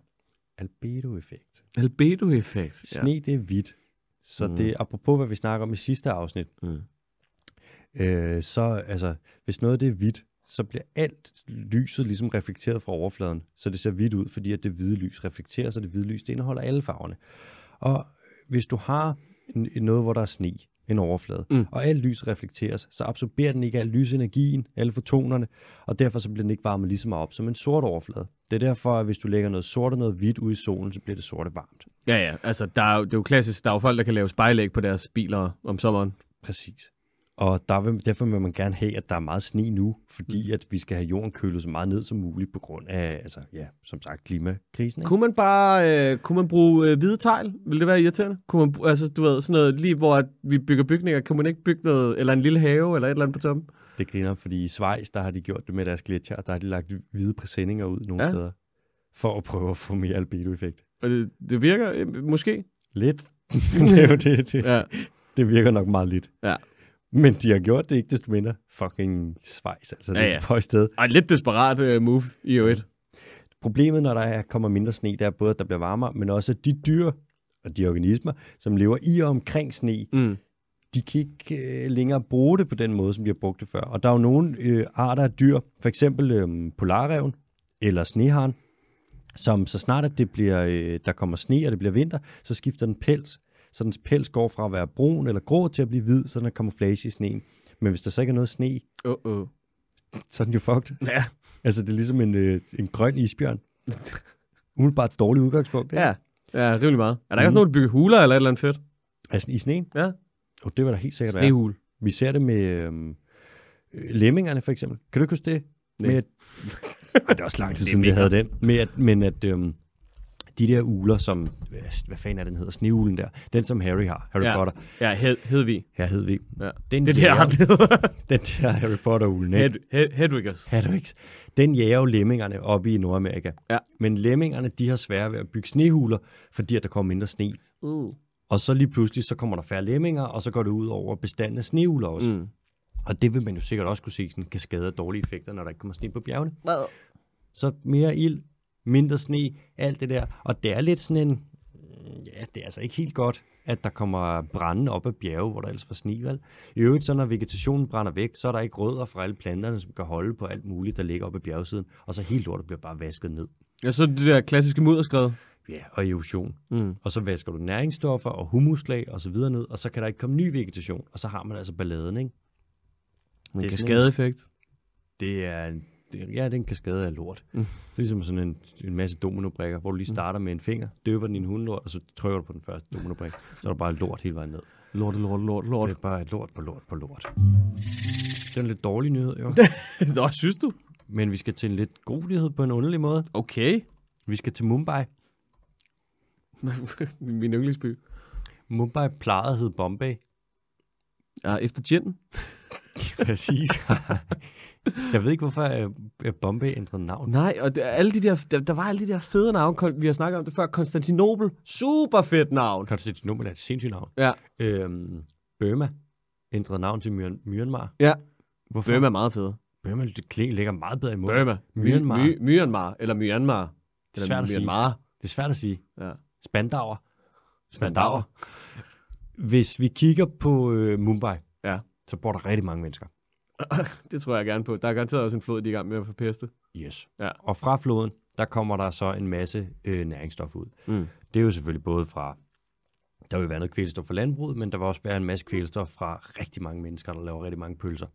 Albedo-effekt. Albedo-effekt. Sne, det er hvidt. Så Mm. mm. det apropos, hvad vi snakker om i sidste afsnit. Mm. Øh, så altså, hvis noget det er hvidt, så bliver alt lyset ligesom reflekteret fra overfladen, så det ser hvidt ud, fordi at det hvide lys reflekterer, så det hvide lys, det indeholder alle farverne. Og hvis du har en, noget, hvor der er sne, en overflade, Mm. og alt lys reflekteres, så absorberer den ikke al lysenergien, alle fotonerne, og derfor så bliver den ikke varmet lige så meget op som en sort overflade. Det er derfor, at hvis du lægger noget sort og noget hvidt ud i solen, så bliver det sorte varmt. Ja, ja. Altså, der er, jo- det er jo klassisk. Der er jo folk, der kan lave spejlæg på deres biler om sommeren. Præcis. Og der vil, derfor vil man gerne have, at der er meget sne nu, fordi Mm. at vi skal have jorden kølet så meget ned som muligt på grund af, altså, ja, som sagt, klimakrisen. Ikke? Kunne man bare øh, kunne man bruge øh, hvide tegl? Vil det være irriterende? Kunne man, altså, du ved, sådan noget, lige hvor at vi bygger bygninger, kan man ikke bygge noget, eller en lille have, eller et eller andet på toppen? Det griner, fordi i Schweiz, der har de gjort det med deres gletsjer, der har de lagt hvide præsendinger ud nogle Ja. steder, for at prøve at få mere albedo-effekt. Og det, det virker øh, måske. Lidt. det, er jo det, det, Ja. det virker nok meget lidt. Ja. Men de har gjort det ikke desto mindre. Fucking Schweiz, altså. Det Ja, er ja. et sted. Og lidt desperat øh, move i øvrigt. Problemet, når der er, kommer mindre sne, det er både, at der bliver varmere, men også at de dyr og de organismer, som lever i og omkring sne, Mm. de kan ikke øh, længere bruge det på den måde, som de har brugt det før. Og der er jo nogle øh, arter af dyr, for eksempel øh, polarreven eller sneharen, som så snart at det bliver, øh, der kommer sne, og det bliver vinter, så skifter den pels. Så dens pels går fra at være brun eller grå til at blive hvid, så den er camouflage i sneen. Men hvis der så ikke er noget sne, Uh -oh. så er den jo fucked. Ja. Altså, det er ligesom en, øh, en grøn isbjørn. Umiddelbart et dårligt udgangspunkt. ikke? ja. Ja, rimelig meget. Er der ikke også Mhm. nogen, der bygger huler eller et eller andet fedt? Altså, i sneen? Ja. Oh, det var der helt sikkert være. Snehul. Vi ser det med øhm, øh, lemmingerne, for eksempel. Kan du ikke huske det? Nej. Med at, Ej, det er også lang tid siden, vi havde den. Med at, men at øhm, de der uler, som... Hvad, fanden er den hedder? Sneulen der. Den, som Harry har. Harry Ja. Potter. Ja, hed, Hedvig. Her hed vi. Ja. Den er det, han hedder. Den der Harry Potter-ulen, ikke? Hed, hed, Hedwiggers. Hedwigs. Den jager jo lemmingerne oppe i Nordamerika. Ja. Men lemmingerne, de har svære ved at bygge snehuler, fordi at der kommer mindre sne. Uh. Og så lige pludselig, så kommer der færre lemminger, og så går det ud over bestanden af snehuler også. Mm. Og det vil man jo sikkert også kunne se sådan kan skade dårlige effekter, når der ikke kommer sne på bjergene. Så mere ild, mindre sne, alt det der. Og det er lidt sådan en, ja, det er altså ikke helt godt, at der kommer brænde op ad bjerge, hvor der ellers var sne, vel? I øvrigt, så når vegetationen brænder væk, så er der ikke rødder fra alle planterne, som kan holde på alt muligt, der ligger op ad bjergsiden. Og så helt lortet bliver bare vasket ned. Ja, så det der klassiske mudderskred. Ja, og erosion. Mm. Og så vasker du næringsstoffer og humuslag og så videre ned, og så kan der ikke komme ny vegetation, og så har man altså balladen, ikke? En Det er sådan kaskadeeffekt. Det er, en- ja, det er en kaskade af lort. Mm. Mm. Det er ligesom sådan en, en masse dominobrikker, hvor du lige starter med en finger, døber den i en hundelort, og så trykker du på den første dominobrik. Så er der bare lort hele vejen ned. Lort, lort, lort, lort. Det er bare lort på lort på lort. Det er en lidt dårlig nyhed, jo. Nå, synes du? Men vi skal til en lidt god nyhed på en underlig måde. Okay. Vi skal til Mumbai. Min yndlingsby. Mumbai plejede at hedde Bombay. Ja, efter gin. Præcis. Jeg ved ikke, hvorfor øh, Bombay ændrede navn. Nej, og det, alle de der, der, der var alle de der fede navne. Vi har snakket om det før. Konstantinopel. Super fedt navn. Konstantinopel er et sindssygt navn. Ja. Øhm, Burma ændrede navn til Myan- Myanmar. Ja. Hvorfor? Burma er meget fed. Burma det kling- ligger meget bedre i munden. Burma. Myanmar. My, my, Myanmar. Eller Myanmar. Det er svært at sige. Myanmar. Det er svært at sige. Ja. Spandauer. Spandauer. Hvis vi kigger på øh, Mumbai, Ja. så bor der rigtig mange mennesker. Det tror jeg gerne på. Der er garanteret også en flod, de er i gang med at forpeste. Yes. Ja. Og fra floden, der kommer der så en masse øh, næringsstoffer ud. Mm. Det er jo selvfølgelig både fra Der vil være noget kvælstof fra landbruget, men der vil også være en masse kvælstof fra rigtig mange mennesker, der laver rigtig mange pølser.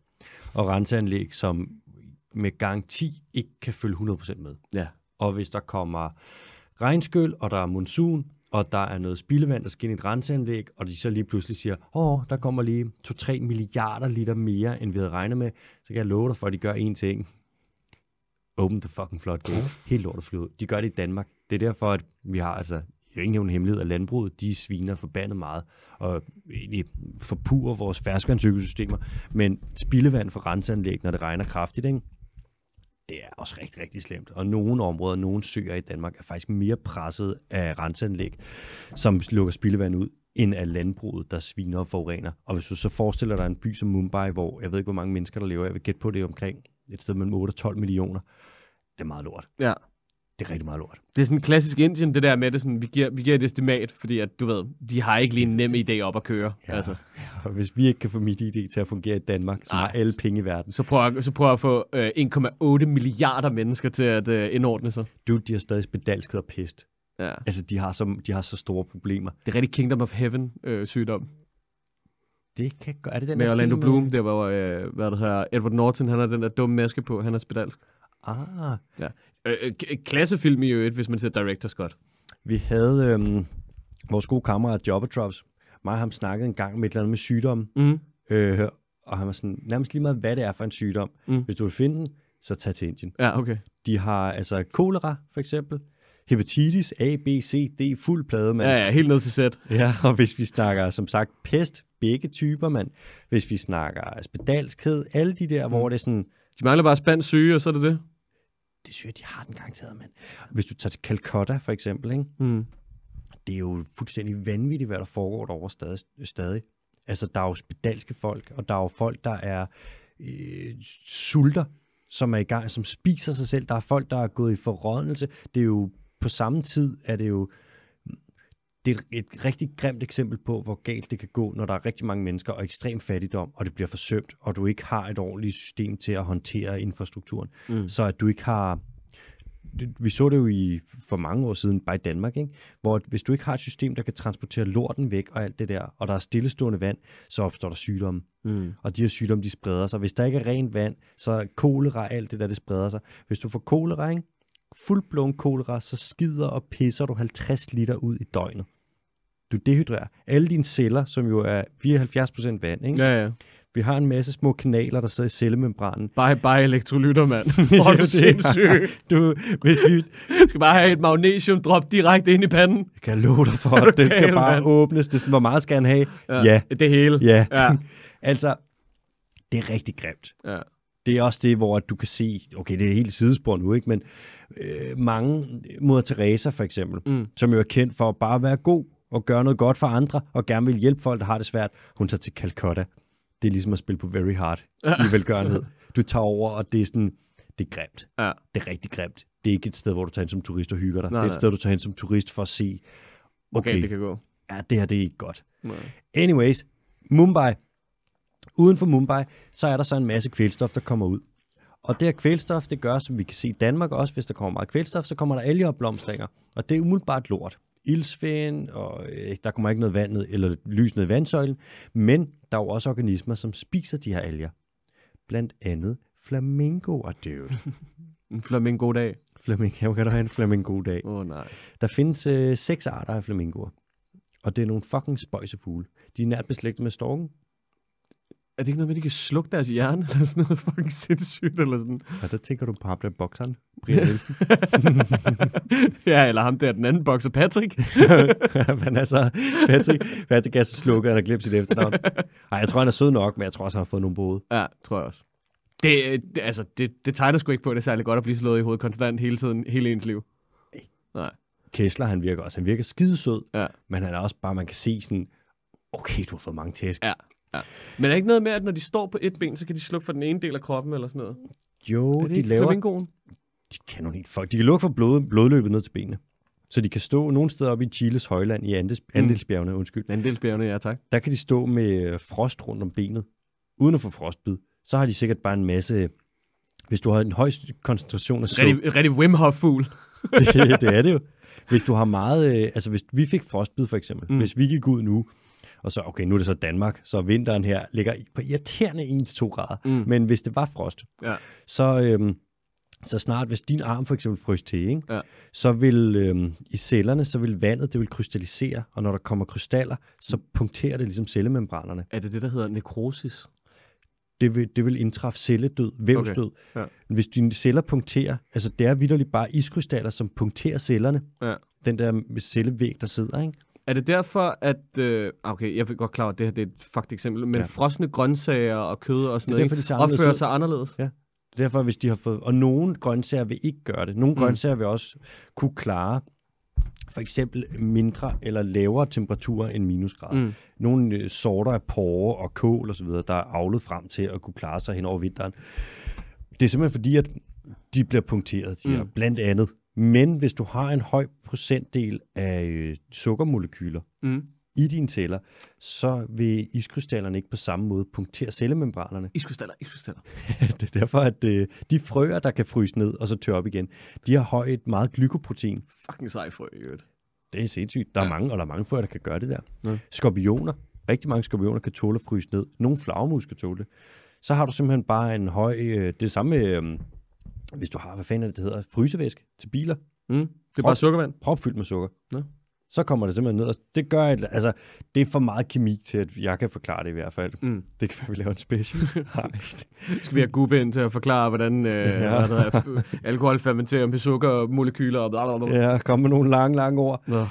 Og renseanlæg, som med garanti ikke kan følge 100% med. Ja. Og hvis der kommer regnskyld, og der er monsun, og der er noget spildevand, der skal ind i et renseanlæg, og de så lige pludselig siger, åh, der kommer lige 2-3 milliarder liter mere, end vi havde regnet med, så kan jeg love dig for, at de gør én ting. Open the fucking floodgates. Helt lortet flyet. De gør det i Danmark. Det er derfor, at vi har altså jo ikke nogen hemmelighed, at landbruget, de sviner forbandet meget, og egentlig forpurer vores ferskvandsøkosystemer, men spildevand fra renseanlæg, når det regner kraftigt, ikke? Det er også rigtig, rigtig slemt. Og nogle områder, nogle søer i Danmark, er faktisk mere presset af renseanlæg, som lukker spildevand ud, end af landbruget, der sviner og forurener. Og hvis du så forestiller dig en by som Mumbai, hvor jeg ved ikke, hvor mange mennesker, der lever, jeg vil gætte på det omkring et sted mellem 8 og 12 millioner, det er meget lort. Ja. Det er rigtig meget lort. Det er sådan klassisk Indien, det der med, det sådan, vi, giver, vi giver et estimat, fordi at, du ved, de har ikke lige en nem idé op at køre. Ja. Altså. Og hvis vi ikke kan få mit ID til at fungere i Danmark, som Ej. har alle penge i verden, Så prøv at, så prøv at få øh, 1,8 milliarder mennesker til at øh, indordne sig. dude, de har stadig spedalskhed og pest. Ja. Altså, de har, så, de har så store problemer. Det er rigtig Kingdom of Heaven øh. Det kan. Er det den Med Orlando film, Bloom, der var, øh, hvad det hedder, Edward Norton, han har den der dumme maske på, han er spedalsk. Ah, Øh, øh, k- klassefilm i øvrigt, hvis man ser Director Scott. vi havde øhm, vores gode kammerat Jobbertrops. Mig og ham snakkede en gang med et eller andet med sygdom. Mm. Øh, og han var sådan, nærmest lige meget, hvad det er for en sygdom. Mm. Hvis du vil finde den, så tag til Indien. Ja, okay. De har altså kolera, for eksempel. Hepatitis, A, B, C, D, fuld plade, mand. Ja, ja, helt ned til sæt. Ja, og hvis vi snakker, som sagt, pest, begge typer, mand. Hvis vi snakker spedalskhed, alle de der, mm. hvor det er sådan, De mangler bare spansk syge, og så er det det. Det synes jeg, de har den garanteret, mand. Hvis du tager til Calcutta, for eksempel, ikke? Mm. det er jo fuldstændig vanvittigt, hvad der foregår derovre stadig. stadig. Altså, der er jo spedalske folk, og der er jo folk, der er øh, sulter, som er i gang, som spiser sig selv. Der er folk, der er gået i forrådnelse. Det er jo på samme tid, er det jo det er et, et rigtig grimt eksempel på, hvor galt det kan gå, når der er rigtig mange mennesker og ekstrem fattigdom, og det bliver forsømt, og du ikke har et ordentligt system til at håndtere infrastrukturen. Mm. Så at du ikke har vi så det jo i for mange år siden, bare i Danmark, ikke? hvor hvis du ikke har et system, der kan transportere lorten væk og alt det der, og der er stillestående vand, så opstår der sygdomme. Mm. Og de her sygdomme, de spreder sig. Hvis der ikke er rent vand, så er kolera, alt det der, det spreder sig. Hvis du får kolera, ikke? fuldblåen kolera, så skider og pisser du 50 liter ud i døgnet. Du dehydrerer. Alle dine celler, som jo er, vi er 70% vand, ikke? Ja, ja. vi har en masse små kanaler, der sidder i cellemembranen. Bare, bare elektrolytter, mand. Hvor er Det du sindssyg. Du, hvis vi, skal bare have et magnesiumdrop direkte ind i panden. Jeg kan love dig for, at den skal bare mand? åbnes. Det er hvor meget skal han have? Ja. ja. Det hele. ja. Ja. altså, det er rigtig grimt. ja. Det er også det, hvor du kan se, okay, det er helt sidespor nu, ikke? men øh, mange, Moder Teresa for eksempel, Mm. som jo er kendt for at bare være god og gøre noget godt for andre, og gerne vil hjælpe folk, der har det svært, hun tager til Calcutta. Det er ligesom at spille på Very Hard i velgørenhed. Du tager over, og det er sådan, det er grimt. Ja. Det er rigtig grimt. Det er ikke et sted, hvor du tager hen som turist og hygger dig. Nej, det er et nej. sted, du tager hen som turist for at se, Okay, okay, det kan gå. ja, det her det er ikke godt. Nej. Anyways, Mumbai. Uden for Mumbai, så er der så en masse kvælstof, der kommer ud. Og det her kvælstof, det gør, som vi kan se i Danmark også, hvis der kommer meget kvælstof, så kommer der algeopblomstringer. Og det er umiddelbart lort. Ildsvind, og øh, der kommer ikke noget vand ned, eller lys ned i vandsøjlen. Men der er jo også organismer, som spiser de her alger. Blandt andet flamingoer, dude. En flamingo dag. Flamingo, kan du have en flamingo-dag? Åh, oh, nej. Der findes øh, seks arter af flamingoer. Og det er nogle fucking spøjsefugle. De er nært beslægtet med storken. Er det ikke noget med, at de kan slukke deres hjerne, eller sådan noget fucking sindssygt, eller sådan? Og der tænker du på ham der bokseren, Brian Nielsen. ja, eller ham der, den anden bokser, Patrick. han er så Patrick, Patrick er så slukket, han har glemt sit efternavn. Ej, jeg tror, han er sød nok, men jeg tror også, han har fået nogle både. ja, tror jeg også. Det, øh, det, altså, det, det tegner sgu ikke på, at det er særlig godt at blive slået i hovedet konstant hele tiden, hele ens liv. Nej. Kessler, han virker også. Han virker skidesød, Ja. men han er også bare, man kan se sådan, okay, du har fået mange tæsk. Ja. Ja. Men er der ikke noget med, at når de står på et ben, så kan de slukke for den ene del af kroppen, eller sådan noget? Jo, er det de ikke laver, flamingoen? de kan nogle helt fuck. De kan lukke for blod, blodløbet ned til benene. Så de kan stå nogle steder oppe i Chiles højland, i Andes, Andelsbjergene, undskyld. Andelsbjergene, ja tak. Der kan de stå med øh, frost rundt om benet, uden at få frostbid. Så har de sikkert bare en masse... Hvis du har en høj koncentration af sult, Rigtig, rigtig Wim Hof-fugl. det, det er det jo. Hvis du har meget... Øh, altså, hvis vi fik frostbid, for eksempel. Mm. Hvis vi gik ud nu, og så, okay, nu er det så Danmark, så vinteren her ligger på irriterende 1-2 grader. Mm. Men hvis det var frost, Ja. så, øhm, så snart, hvis din arm for eksempel frøs til, ikke? Ja. så vil øhm, i cellerne, så vil vandet, det vil krystallisere, og når der kommer krystaller, så punkterer det ligesom cellemembranerne. Er det det, der hedder nekrosis? Det vil, det vil indtræffe celledød, vævsdød. Okay. Ja. Hvis dine celler punkterer, altså det er vidderligt bare iskrystaller, som punkterer cellerne. Ja. Den der cellevæg, der sidder, ikke? Er det derfor, at... Øh, okay, jeg er godt klar at det her det er et faktisk eksempel, men Ja. frosne grøntsager og kød og sådan Det er noget, derfor, de opfører sig anderledes? Ja. Det er derfor, hvis de har fået... Og nogle grøntsager vil ikke gøre det. Nogle Mm. grøntsager vil også kunne klare for eksempel mindre eller lavere temperaturer end minusgrader. Mm. Nogle øh, sorter af porre og kål osv., der er avlet frem til at kunne klare sig hen over vinteren. Det er simpelthen fordi, at de bliver punkteret, de Mm. blandt andet. Men hvis du har en høj procentdel af øh, sukkermolekyler Mm. i dine celler, så vil iskrystallerne ikke på samme måde punktere cellemembranerne. Iskrystaller, iskrystaller. Det er derfor, at øh, de frøer, der kan fryse ned og så tørre op igen, de har højt meget glykoprotein. Fucking sej frø, i øvrigt. Det er sindssygt. Der er Ja. mange, og der er mange frøer, der kan gøre det der. Ja. Skorpioner. Rigtig mange skorpioner kan tåle at fryse ned. Nogle flagermus kan tåle det. Så har du simpelthen bare en høj... Øh, det samme med, øh, hvis du har, hvad fanden det, hedder, frysevæske til biler. Mm. Det er Prop. bare sukkervand. Propfyldt med sukker. Nå. Så kommer det simpelthen ned. og Det gør, at, altså, det er for meget kemi til, at jeg kan forklare det i hvert fald. Mm. Det kan være, vi laver en special. Skal vi have Gubbe ind til at forklare, hvordan øh, Ja. ja. der er, alkohol fermenterer med sukkermolekyler og bla bla bla. Ja, kom med nogle lange, lange ord. Nå.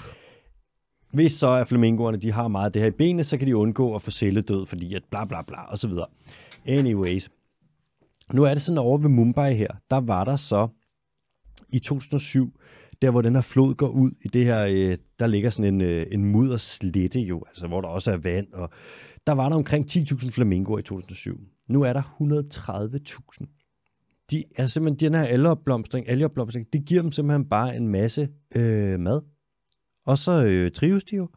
Hvis så er flamingoerne, de har meget af det her i benene, så kan de undgå at få celledød, fordi at bla bla bla og så videre. Anyways. Nu er det sådan over ved Mumbai her, der var der så i 2007, der hvor den her flod går ud i det her, øh, der ligger sådan en, øh, en mudderslette jo, altså hvor der også er vand, og der var der omkring 10.000 flamingoer i 2007. Nu er der 130.000. De er simpelthen, den her algeopblomstring, algeopblomstring, det giver dem simpelthen bare en masse øh, mad. Og så øh, trives de jo,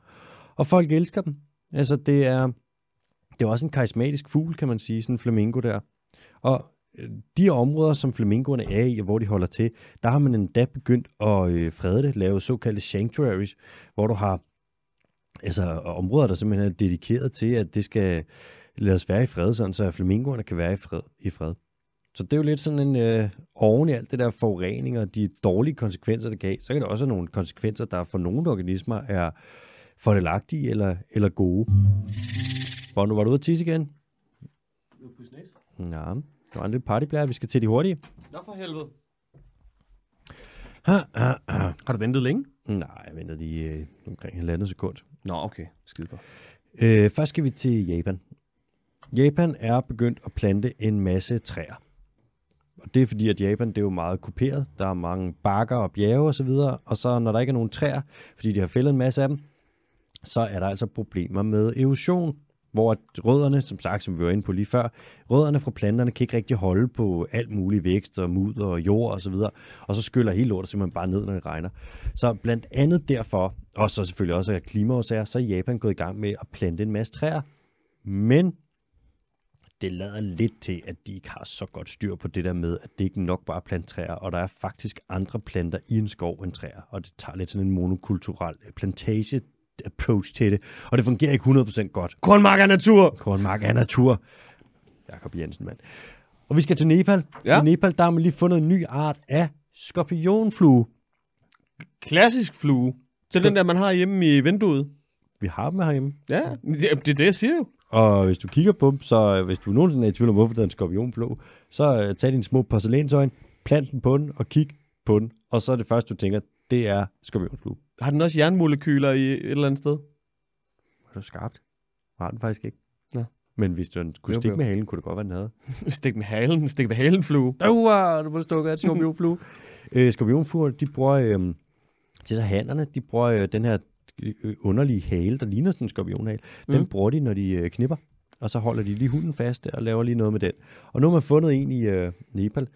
og folk elsker dem. Altså det er, det er også en karismatisk fugl, kan man sige, sådan en flamingo der. Og de områder, som flamingoerne er i, og hvor de holder til, der har man endda begyndt at øh, frede det, lave såkaldte sanctuaries, hvor du har altså, områder, der simpelthen er dedikeret til, at det skal lades være i fred, sådan så flamingoerne kan være i fred. I fred. Så det er jo lidt sådan en øh, oven i alt det der forurening og de dårlige konsekvenser, det kan have, så kan der også have nogle konsekvenser, der for nogle organismer er fordelagtige eller, eller gode. Bono, var du ude at tisse igen? Ja, det var en lille partyblære. Vi skal til de hurtige. Nå for helvede. Ha, ha, ha. Har du ventet længe? Nej, jeg venter lige øh, omkring halvandet sekund. Nå, okay. Skide godt. Øh, først skal vi til Japan. Japan er begyndt at plante en masse træer. Og det er fordi, at Japan det er jo meget kuperet. Der er mange bakker og bjerge og så videre. Og så når der ikke er nogen træer, fordi de har fældet en masse af dem, så er der altså problemer med erosion. Hvor rødderne, som sagt, som vi var inde på lige før, rødderne fra planterne kan ikke rigtig holde på alt muligt vækst og mudder og jord og så videre. Og så skyller hele lortet simpelthen bare ned, når det regner. Så blandt andet derfor, og så selvfølgelig også af klimaårsager, så er Japan gået i gang med at plante en masse træer. Men det lader lidt til, at de ikke har så godt styr på det der med, at det ikke nok bare er planttræer, og der er faktisk andre planter i en skov end træer, og det tager lidt sådan en monokulturel plantage approach til det, og det fungerer ikke 100% godt. Kornmark er natur! Kornmark er natur. Jakob Jensen, mand. Og vi skal til Nepal. Ja. I Nepal, der har man lige fundet en ny art af skorpionflue. Klassisk flue. Det er den der, man har hjemme i vinduet. Vi har dem herhjemme. Ja, det er det, jeg siger jo. Og hvis du kigger på dem, så øh, hvis du nogensinde er i tvivl om, hvorfor det er en skorpionflue, så uh, tag dine små porcelænsøjne, plant den på den og kig på den. Og så er det første, du tænker, det er skorpionflue. Har den også jernmolekyler i et eller andet sted? Er det skarpt? Har den faktisk ikke. Nå. Men hvis du kunne Jo, stikke jo. med halen, kunne det godt være, den havde. Stik med halen, stik med halen flue. Uh, du må stukket af et skorpionflue. øh, skorpionfluer, de bruger, øh, til så hannerne, de bruger øh, den her øh, underlige hale, der ligner sådan en skorpionhale. Den Mm. bruger de, når de øh, knipper. Og så holder de lige hunden fast der og laver lige noget med den. Og nu har man fundet en i øh, Nepal,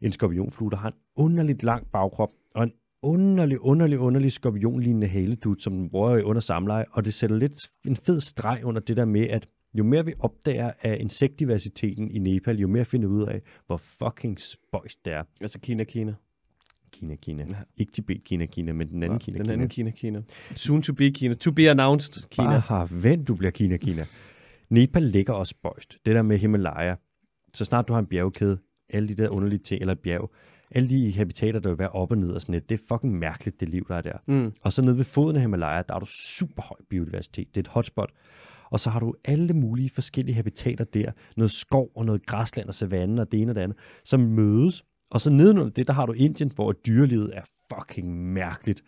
en skorpionflue, der har en underligt lang bagkrop, og en underlig, underlig, underlig skorpionlignende haledut, som den bruger under samleje, og det sætter lidt en fed streg under det der med, at jo mere vi opdager af insektdiversiteten i Nepal, jo mere finder vi ud af, hvor fucking spøjst det er. Altså Kina, Kina. Kina, Kina. Ja. Ikke Tibet, Kina, Kina, men den anden Kina, Den Kina. anden Kina, Kina. Soon to be Kina. To be announced Kina. Bare vent, du bliver Kina, Kina. Nepal ligger også spøjst. Det der med Himalaya. Så snart du har en bjergkæde, alle de der underlige ting, eller et bjerg, alle de habitater, der vil være op og ned og sådan lidt, det er fucking mærkeligt, det liv, der er der. Mm. Og så nede ved foden af Himalaya, der er du super høj biodiversitet. Det er et hotspot. Og så har du alle mulige forskellige habitater der. Noget skov og noget græsland og savanne og det ene og det andet, som mødes. Og så nedenunder det, der har du Indien, hvor dyrelivet er fucking mærkeligt.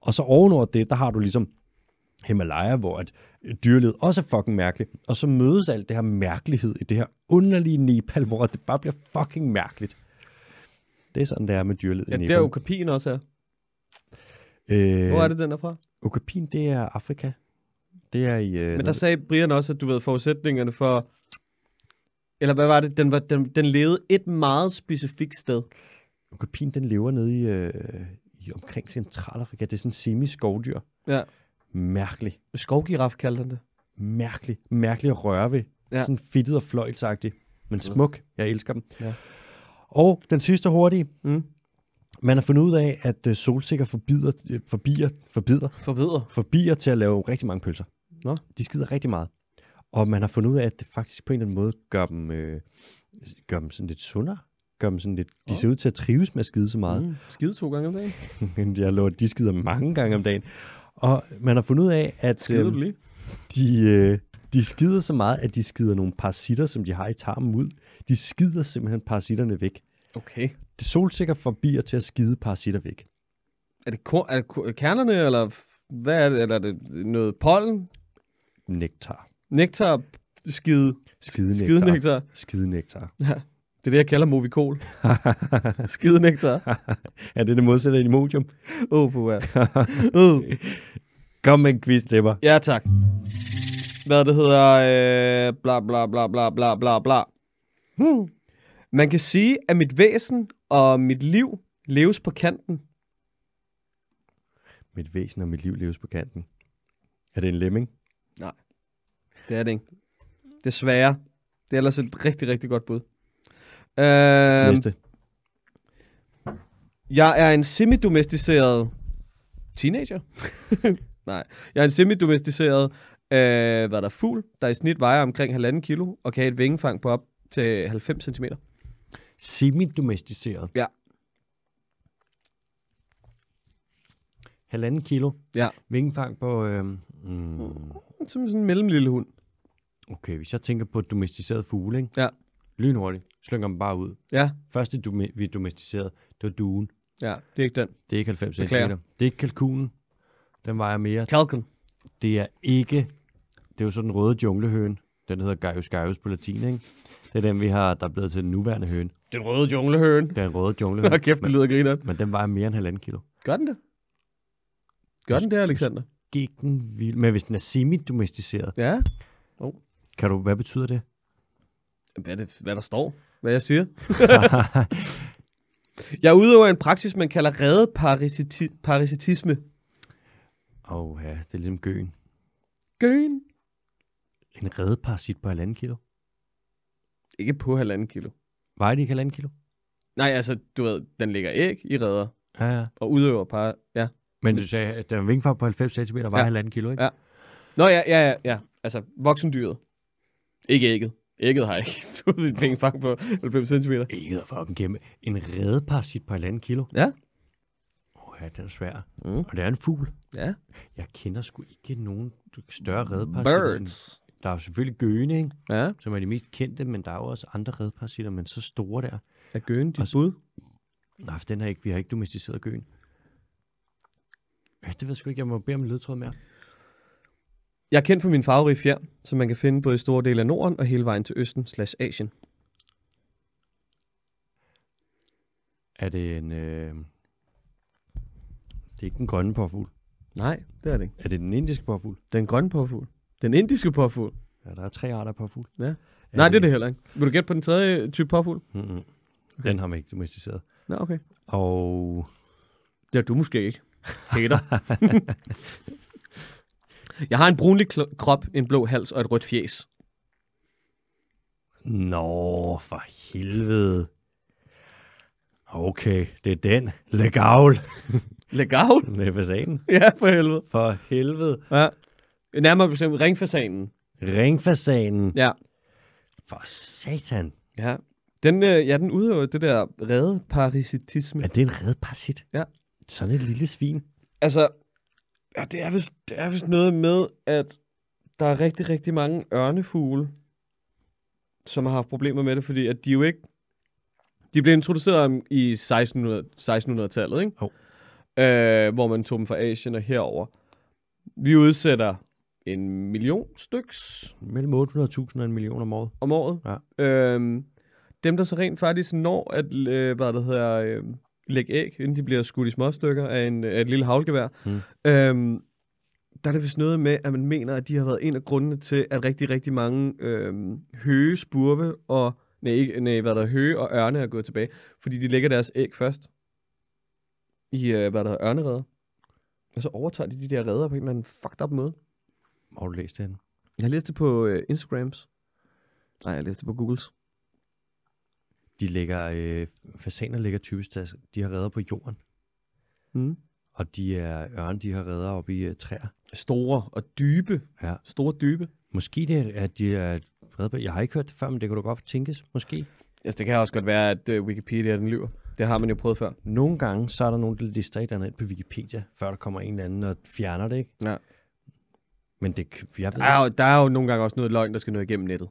Og så ovenover det, der har du ligesom Himalaya, hvor at dyrelivet også er fucking mærkeligt. Og så mødes alt det her mærkelighed i det her underlige Nepal, hvor det bare bliver fucking mærkeligt. Det er sådan, det er med dyrelivet Ja, i det Nepal. er okapien også her. øh, Hvor er det, den er fra? Okapin, det er Afrika. Det er i... Øh, Men der sagde Brian også, at du ved, forudsætningerne for... Eller hvad var det? Den, var, den, den levede et meget specifikt sted. Okapin, den lever nede i, øh, i omkring Centralafrika. Det er sådan en semi-skovdyr. Ja. Mærkelig. Skovgiraf kaldte han det. Mærkelig. Mærkelig at røre ved. Ja. Sådan fedtet og fløjlsagtig. Men smuk. Jeg elsker dem. Ja. Og den sidste hurtige. Mm. Man har fundet ud af, at øh, solsikker forbider, øh, forbier, forbider, Forvidere. forbier til at lave rigtig mange pølser. Nå. De skider rigtig meget. Og man har fundet ud af, at det faktisk på en eller anden måde gør dem, øh, gør dem sådan lidt sundere. Gør dem sådan lidt, de ser ud til at trives med at skide så meget. Mm. Skide to gange om dagen. Jeg lover, de skider mange gange om dagen. Og man har fundet ud af, at Skider øh, du lige? de, øh, de skider så meget, at de skider nogle parasitter, som de har i tarmen ud. De skider simpelthen parasitterne væk. Okay. Det solsikker forbier til at skide parasitter væk. Er det, kor- er det kernerne, eller hvad er det? Eller er det noget pollen? Nektar. Nektar? Skide? Skide Skide nektar. nektar? Skide nektar. Ja. Det er det, jeg kalder Movicol. Skide nektar. er det det modsatte af Imodium? Åh, oh, puha. Uh. Kom med en quiz til mig. Ja, tak. Hvad det hedder, øh, bla bla bla bla bla bla bla. Hmm. Man kan sige, at mit væsen og mit liv leves på kanten. Mit væsen og mit liv leves på kanten. Er det en lemming? Det er det ikke. Desværre. Det er ellers et rigtig, rigtig godt bud. Øh, Næste. jeg er en semi-domesticeret teenager. Nej, jeg er en semi-domesticeret øh, hvad der er, fugl, der i snit vejer omkring halvanden kilo, og kan have et vingefang på op til 90 cm. Semi-domesticeret. Ja. Halvanden kilo. Ja. Vingefang på... Øh, mm, Som sådan en mellemlille hund. okay, hvis jeg tænker på domesticeret fugle, ikke? Ja. Lynhurtigt. Slynger dem bare ud. Ja, Første, du, vi domesticerede, det var duen. ja, det er ikke den. Det er ikke 90 cm. Det er ikke kalkunen. Den vejer mere. Kalken. Det er ikke... Det er jo sådan den røde junglehøne. Den hedder Gaius Gaius på latin, ikke? Det er den, vi har, der er blevet til den nuværende høne. Den røde junglehøn. Den røde Nå, junglehøne. kæft, det lyder griner. Men den vejer mere end halvanden kilo. Gør den det? Gør den det, Alexander? Gik den vild. Men hvis den er semi-domesticeret, Ja. kan du... Hvad betyder det? Hvad, er det, hvad der står? Hvad jeg siger? Jeg udøver en praksis, man kalder redde parasiti- parasitisme. Åh oh, ja, det er ligesom gøen. Gøen. En redeparasit på halvanden kilo. Ikke på halvanden kilo. Vejer de ikke halvanden kilo? Nej, altså, du ved, den ligger æg i redder Ja, ja. og udøver par... Ja. Men du sagde, at den vingfang på 90 cm vejer Ja. halvanden kilo, ikke? Ja. Nå, ja, ja, ja, ja. Altså, voksendyret. Ikke ægget. Ægget har ikke stået i pengefang på 90 cm. Ikke er fucking kæmpe. En redeparasit på halvanden kilo. Ja. Åh ja, den er svær. Mm. Og det er en fugl. Ja. Jeg kender sgu ikke nogen større redparasitter. end- Birds. Der er jo selvfølgelig gøne, ikke? Ja. som er de mest kendte, men der er jo også andre redparasitter, men så store der. Er gøen dit Og så- bud? Nej, for den har ikke, vi har ikke domesticeret gøen. Ja, det ved jeg sgu ikke. Jeg må bede om en ledtråd mere. Jeg er kendt for min farverige fjer, som man kan finde både i store dele af Norden og hele vejen til Østen slash Asien. Er det en... Øh... Det er ikke den grønne påfugl. Nej, det er det ikke. Er det den indiske påfugl? Den grønne påfugl. Den indiske påfugl. Ja, der er tre arter påfugl. Ja. Nej, det er det heller ikke. Vil du gætte på den tredje type påfugl? Mm-hmm. Den har man ikke domesticeret. Nå, okay. Og Det er du måske ikke. Hater. jeg har en brunlig krop, en blå hals og et rødt fjes. Nå, for helvede. Okay, det er den. Legavl. Legal? Det er fasanen. Ja, for helvede. For helvede. Ja. Nærmere bestemt ringfasanen. Ringfasanen. Ja. For satan. Ja. Den, øh, ja, den udøver det der redde parasitisme. Er det en red parasit? Ja. Sådan et lille svin. Altså, ja, det, er vist, det er vist noget med, at der er rigtig, rigtig mange ørnefugle, som har haft problemer med det, fordi at de jo ikke... De blev introduceret i 1600, 1600-tallet, ikke? Jo. Øh, hvor man tog dem fra Asien og herover. Vi udsætter en million styks Mellem 800.000 og en million om året. om året. Ja. Øhm, dem, der så rent faktisk når at øh, hvad det hedder, øh, lægge æg, inden de bliver skudt i små stykker af, en, af et lille havlgevær, Mm. øhm, der er det vist noget med, at man mener, at de har været en af grundene til, at rigtig, rigtig mange øhm, høge, spurve og nej, ikke, nej, hvad der er, høge og ørne er gået tilbage, fordi de lægger deres æg først i, øh, hvad der er, ørneredder. Og så overtager de de der redder på en eller anden fucked up måde. Hvor har du læst det henne? Jeg har læst det på øh, Instagrams. Nej, jeg læste det på Googles. De lægger, øh, fasaner ligger typisk, deres, de har redder på jorden. Mm. Og de er ørn, de har redder oppe i uh, træer. Store og dybe. Ja. Store dybe. Måske det er, at de er redder på... Jeg har ikke hørt det før, men det kunne du godt tænkes. Måske. Altså, det kan også godt være, at øh, Wikipedia den lyver. Det har man jo prøvet før. Nogle gange, så er der nogen, der lister et eller andet på Wikipedia, før der kommer en eller anden og fjerner det, ikke? Ja. Men det, jeg ved Der er, jo, der er jo nogle gange også noget løgn, der skal nå igennem nettet.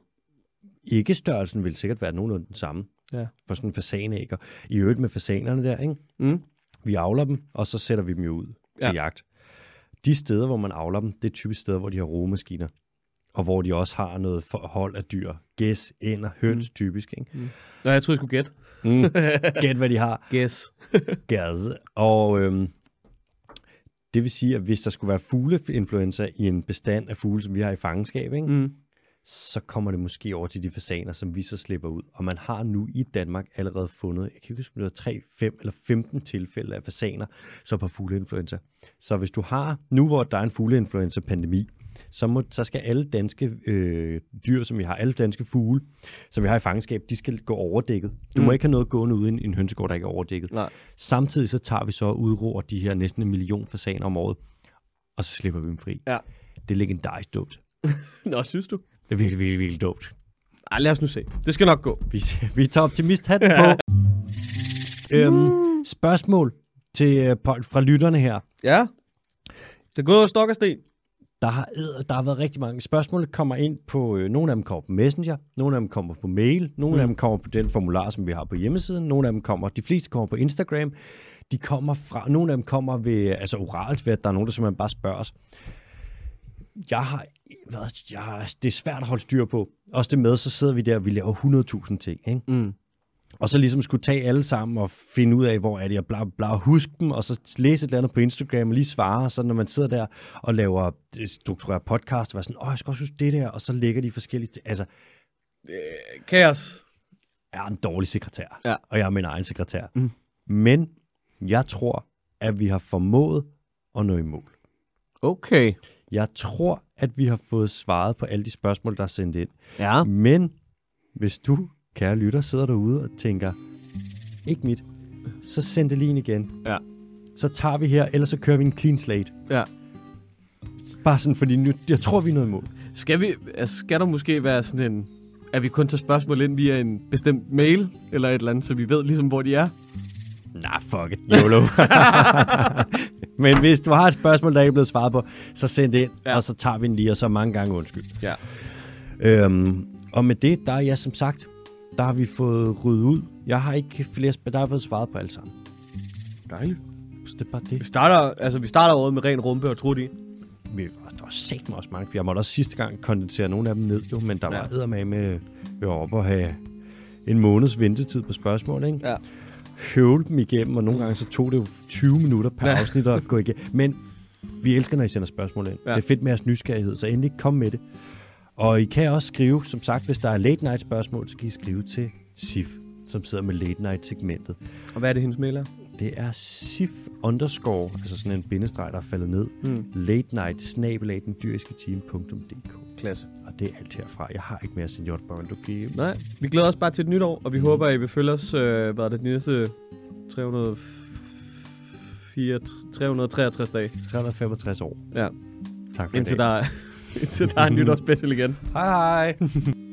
ikke, størrelsen vil sikkert være nogenlunde den samme. Ja. For sådan en fasanæg. Og I øvrigt med fasanerne der, ikke? Mm. Vi avler dem, og så sætter vi dem jo ud til Ja. jagt. De steder, hvor man avler dem, det er typisk steder, hvor de har rugemaskiner. Og hvor de også har noget forhold af dyr. Gæs, ænder, høns, mm. typisk. Ikke? Nå, jeg troede, jeg skulle gætte. Mm. Gæt, hvad de har. Guess. Gæs. Og øhm, det vil sige, at hvis der skulle være fugleinfluenza i en bestand af fugle, som vi har i fangenskab, ikke? Mm. så kommer det måske over til de fasaner, som vi så slipper ud. Og man har nu i Danmark allerede fundet, jeg kan ikke huske, om det var 3, 5 eller 15 tilfælde af fasaner, som har fugleinfluenza. Så hvis du har, nu hvor der er en fugleinfluenza-pandemi, så, må, så skal alle danske øh, dyr, som vi har, alle danske fugle, som vi har i fangenskab, de skal gå overdækket. Du mm. må ikke have noget gående uden en hønsegård, der ikke er overdækket. Nej. Samtidig så tager vi så og udroer de her næsten en million fasaner om året, og så slipper vi dem fri. Ja. Det er legendarisk dumt. Nå, synes du? Det er virkelig, virkelig, virkelig dumt. Ej, lad os nu se. Det skal nok gå. Vi, vi tager optimisthatten på. øhm, spørgsmål til, øh, på- fra lytterne her. Ja. Det er gået over stok og sten. Der har, der har været rigtig mange spørgsmål, der kommer ind på, øh, nogle af dem kommer på Messenger, nogle af dem kommer på mail, nogle mm. af dem kommer på den formular, som vi har på hjemmesiden, nogle af dem kommer, de fleste kommer på Instagram, de kommer fra, nogle af dem kommer ved, altså oralt ved, at der er nogen, der simpelthen bare spørger os. Jeg har, hvad, jeg har, det er svært at holde styr på. Også det med, så sidder vi der, og vi laver 100.000 ting, ikke? Mm. Og så ligesom skulle tage alle sammen og finde ud af, hvor er de, og bla, bla, huske dem, og så læse et eller andet på Instagram og lige svare, så når man sidder der og laver øh, struktureret podcast, og var sådan, åh, jeg skal også huske det der, og så lægger de forskellige, ting. altså, Kaos. jeg er en dårlig sekretær, Ja. og jeg er min egen sekretær. Mm. Men jeg tror, at vi har formået at nå i mål. Okay. Jeg tror, at vi har fået svaret på alle de spørgsmål, der er sendt ind. Ja. Men hvis du, kære lytter, sidder derude og tænker, ikke mit, så send det lige ind igen. Ja. Så tager vi her, ellers så kører vi en clean slate. Ja. Bare sådan, fordi nu, jeg tror, vi er nået mål. Skal, vi, altså, skal der måske være sådan en... At vi kun tager spørgsmål ind via en bestemt mail, eller et eller andet, så vi ved ligesom, hvor de er? Nej, fuck it, YOLO. Men hvis du har et spørgsmål, der ikke er blevet svaret på, så send det ind. Ja. og så tager vi den lige, og så mange gange undskyld. Ja. Øhm, og med det, der er jeg som sagt, der har vi fået ryddet ud. Jeg har ikke flere, der har fået svaret på alle sammen. Dejligt. Så det er bare Vi det. starter, altså, vi starter året med ren rumpe og trut i. Vi, der var sagt mig også mange. Jeg måtte også sidste gang kondensere nogle af dem ned, jo, men der Ja. var eddermame med, vi var oppe og have en måneds ventetid på spørgsmål, ikke? Ja. Høvle dem igennem, og nogle gange så tog det jo 20 minutter per Ja. afsnit at gå igennem. Men vi elsker, når I sender spørgsmål ind. Ja. Det er fedt med jeres nysgerrighed, så endelig kom med det. Og I kan også skrive, som sagt, hvis der er late night spørgsmål, så kan I skrive til SIF, som sidder med late night segmentet. Og hvad er det, hendes mail er? Det er SIF underscore, altså sådan en bindestreg, der er faldet ned. Mm. Late night, snabelag, den dyriske team.dk. Klasse. Og det er alt herfra. Jeg har ikke mere senior Bond. Okay. Nej, vi glæder os bare til et nyt år, og vi mm. håber, at I vil følge os, øh, hvad er det, de næste 304, 363 dage. 365 år. Ja, Tak for indtil der, indtil der er en nytårsspecial igen. Hej hej.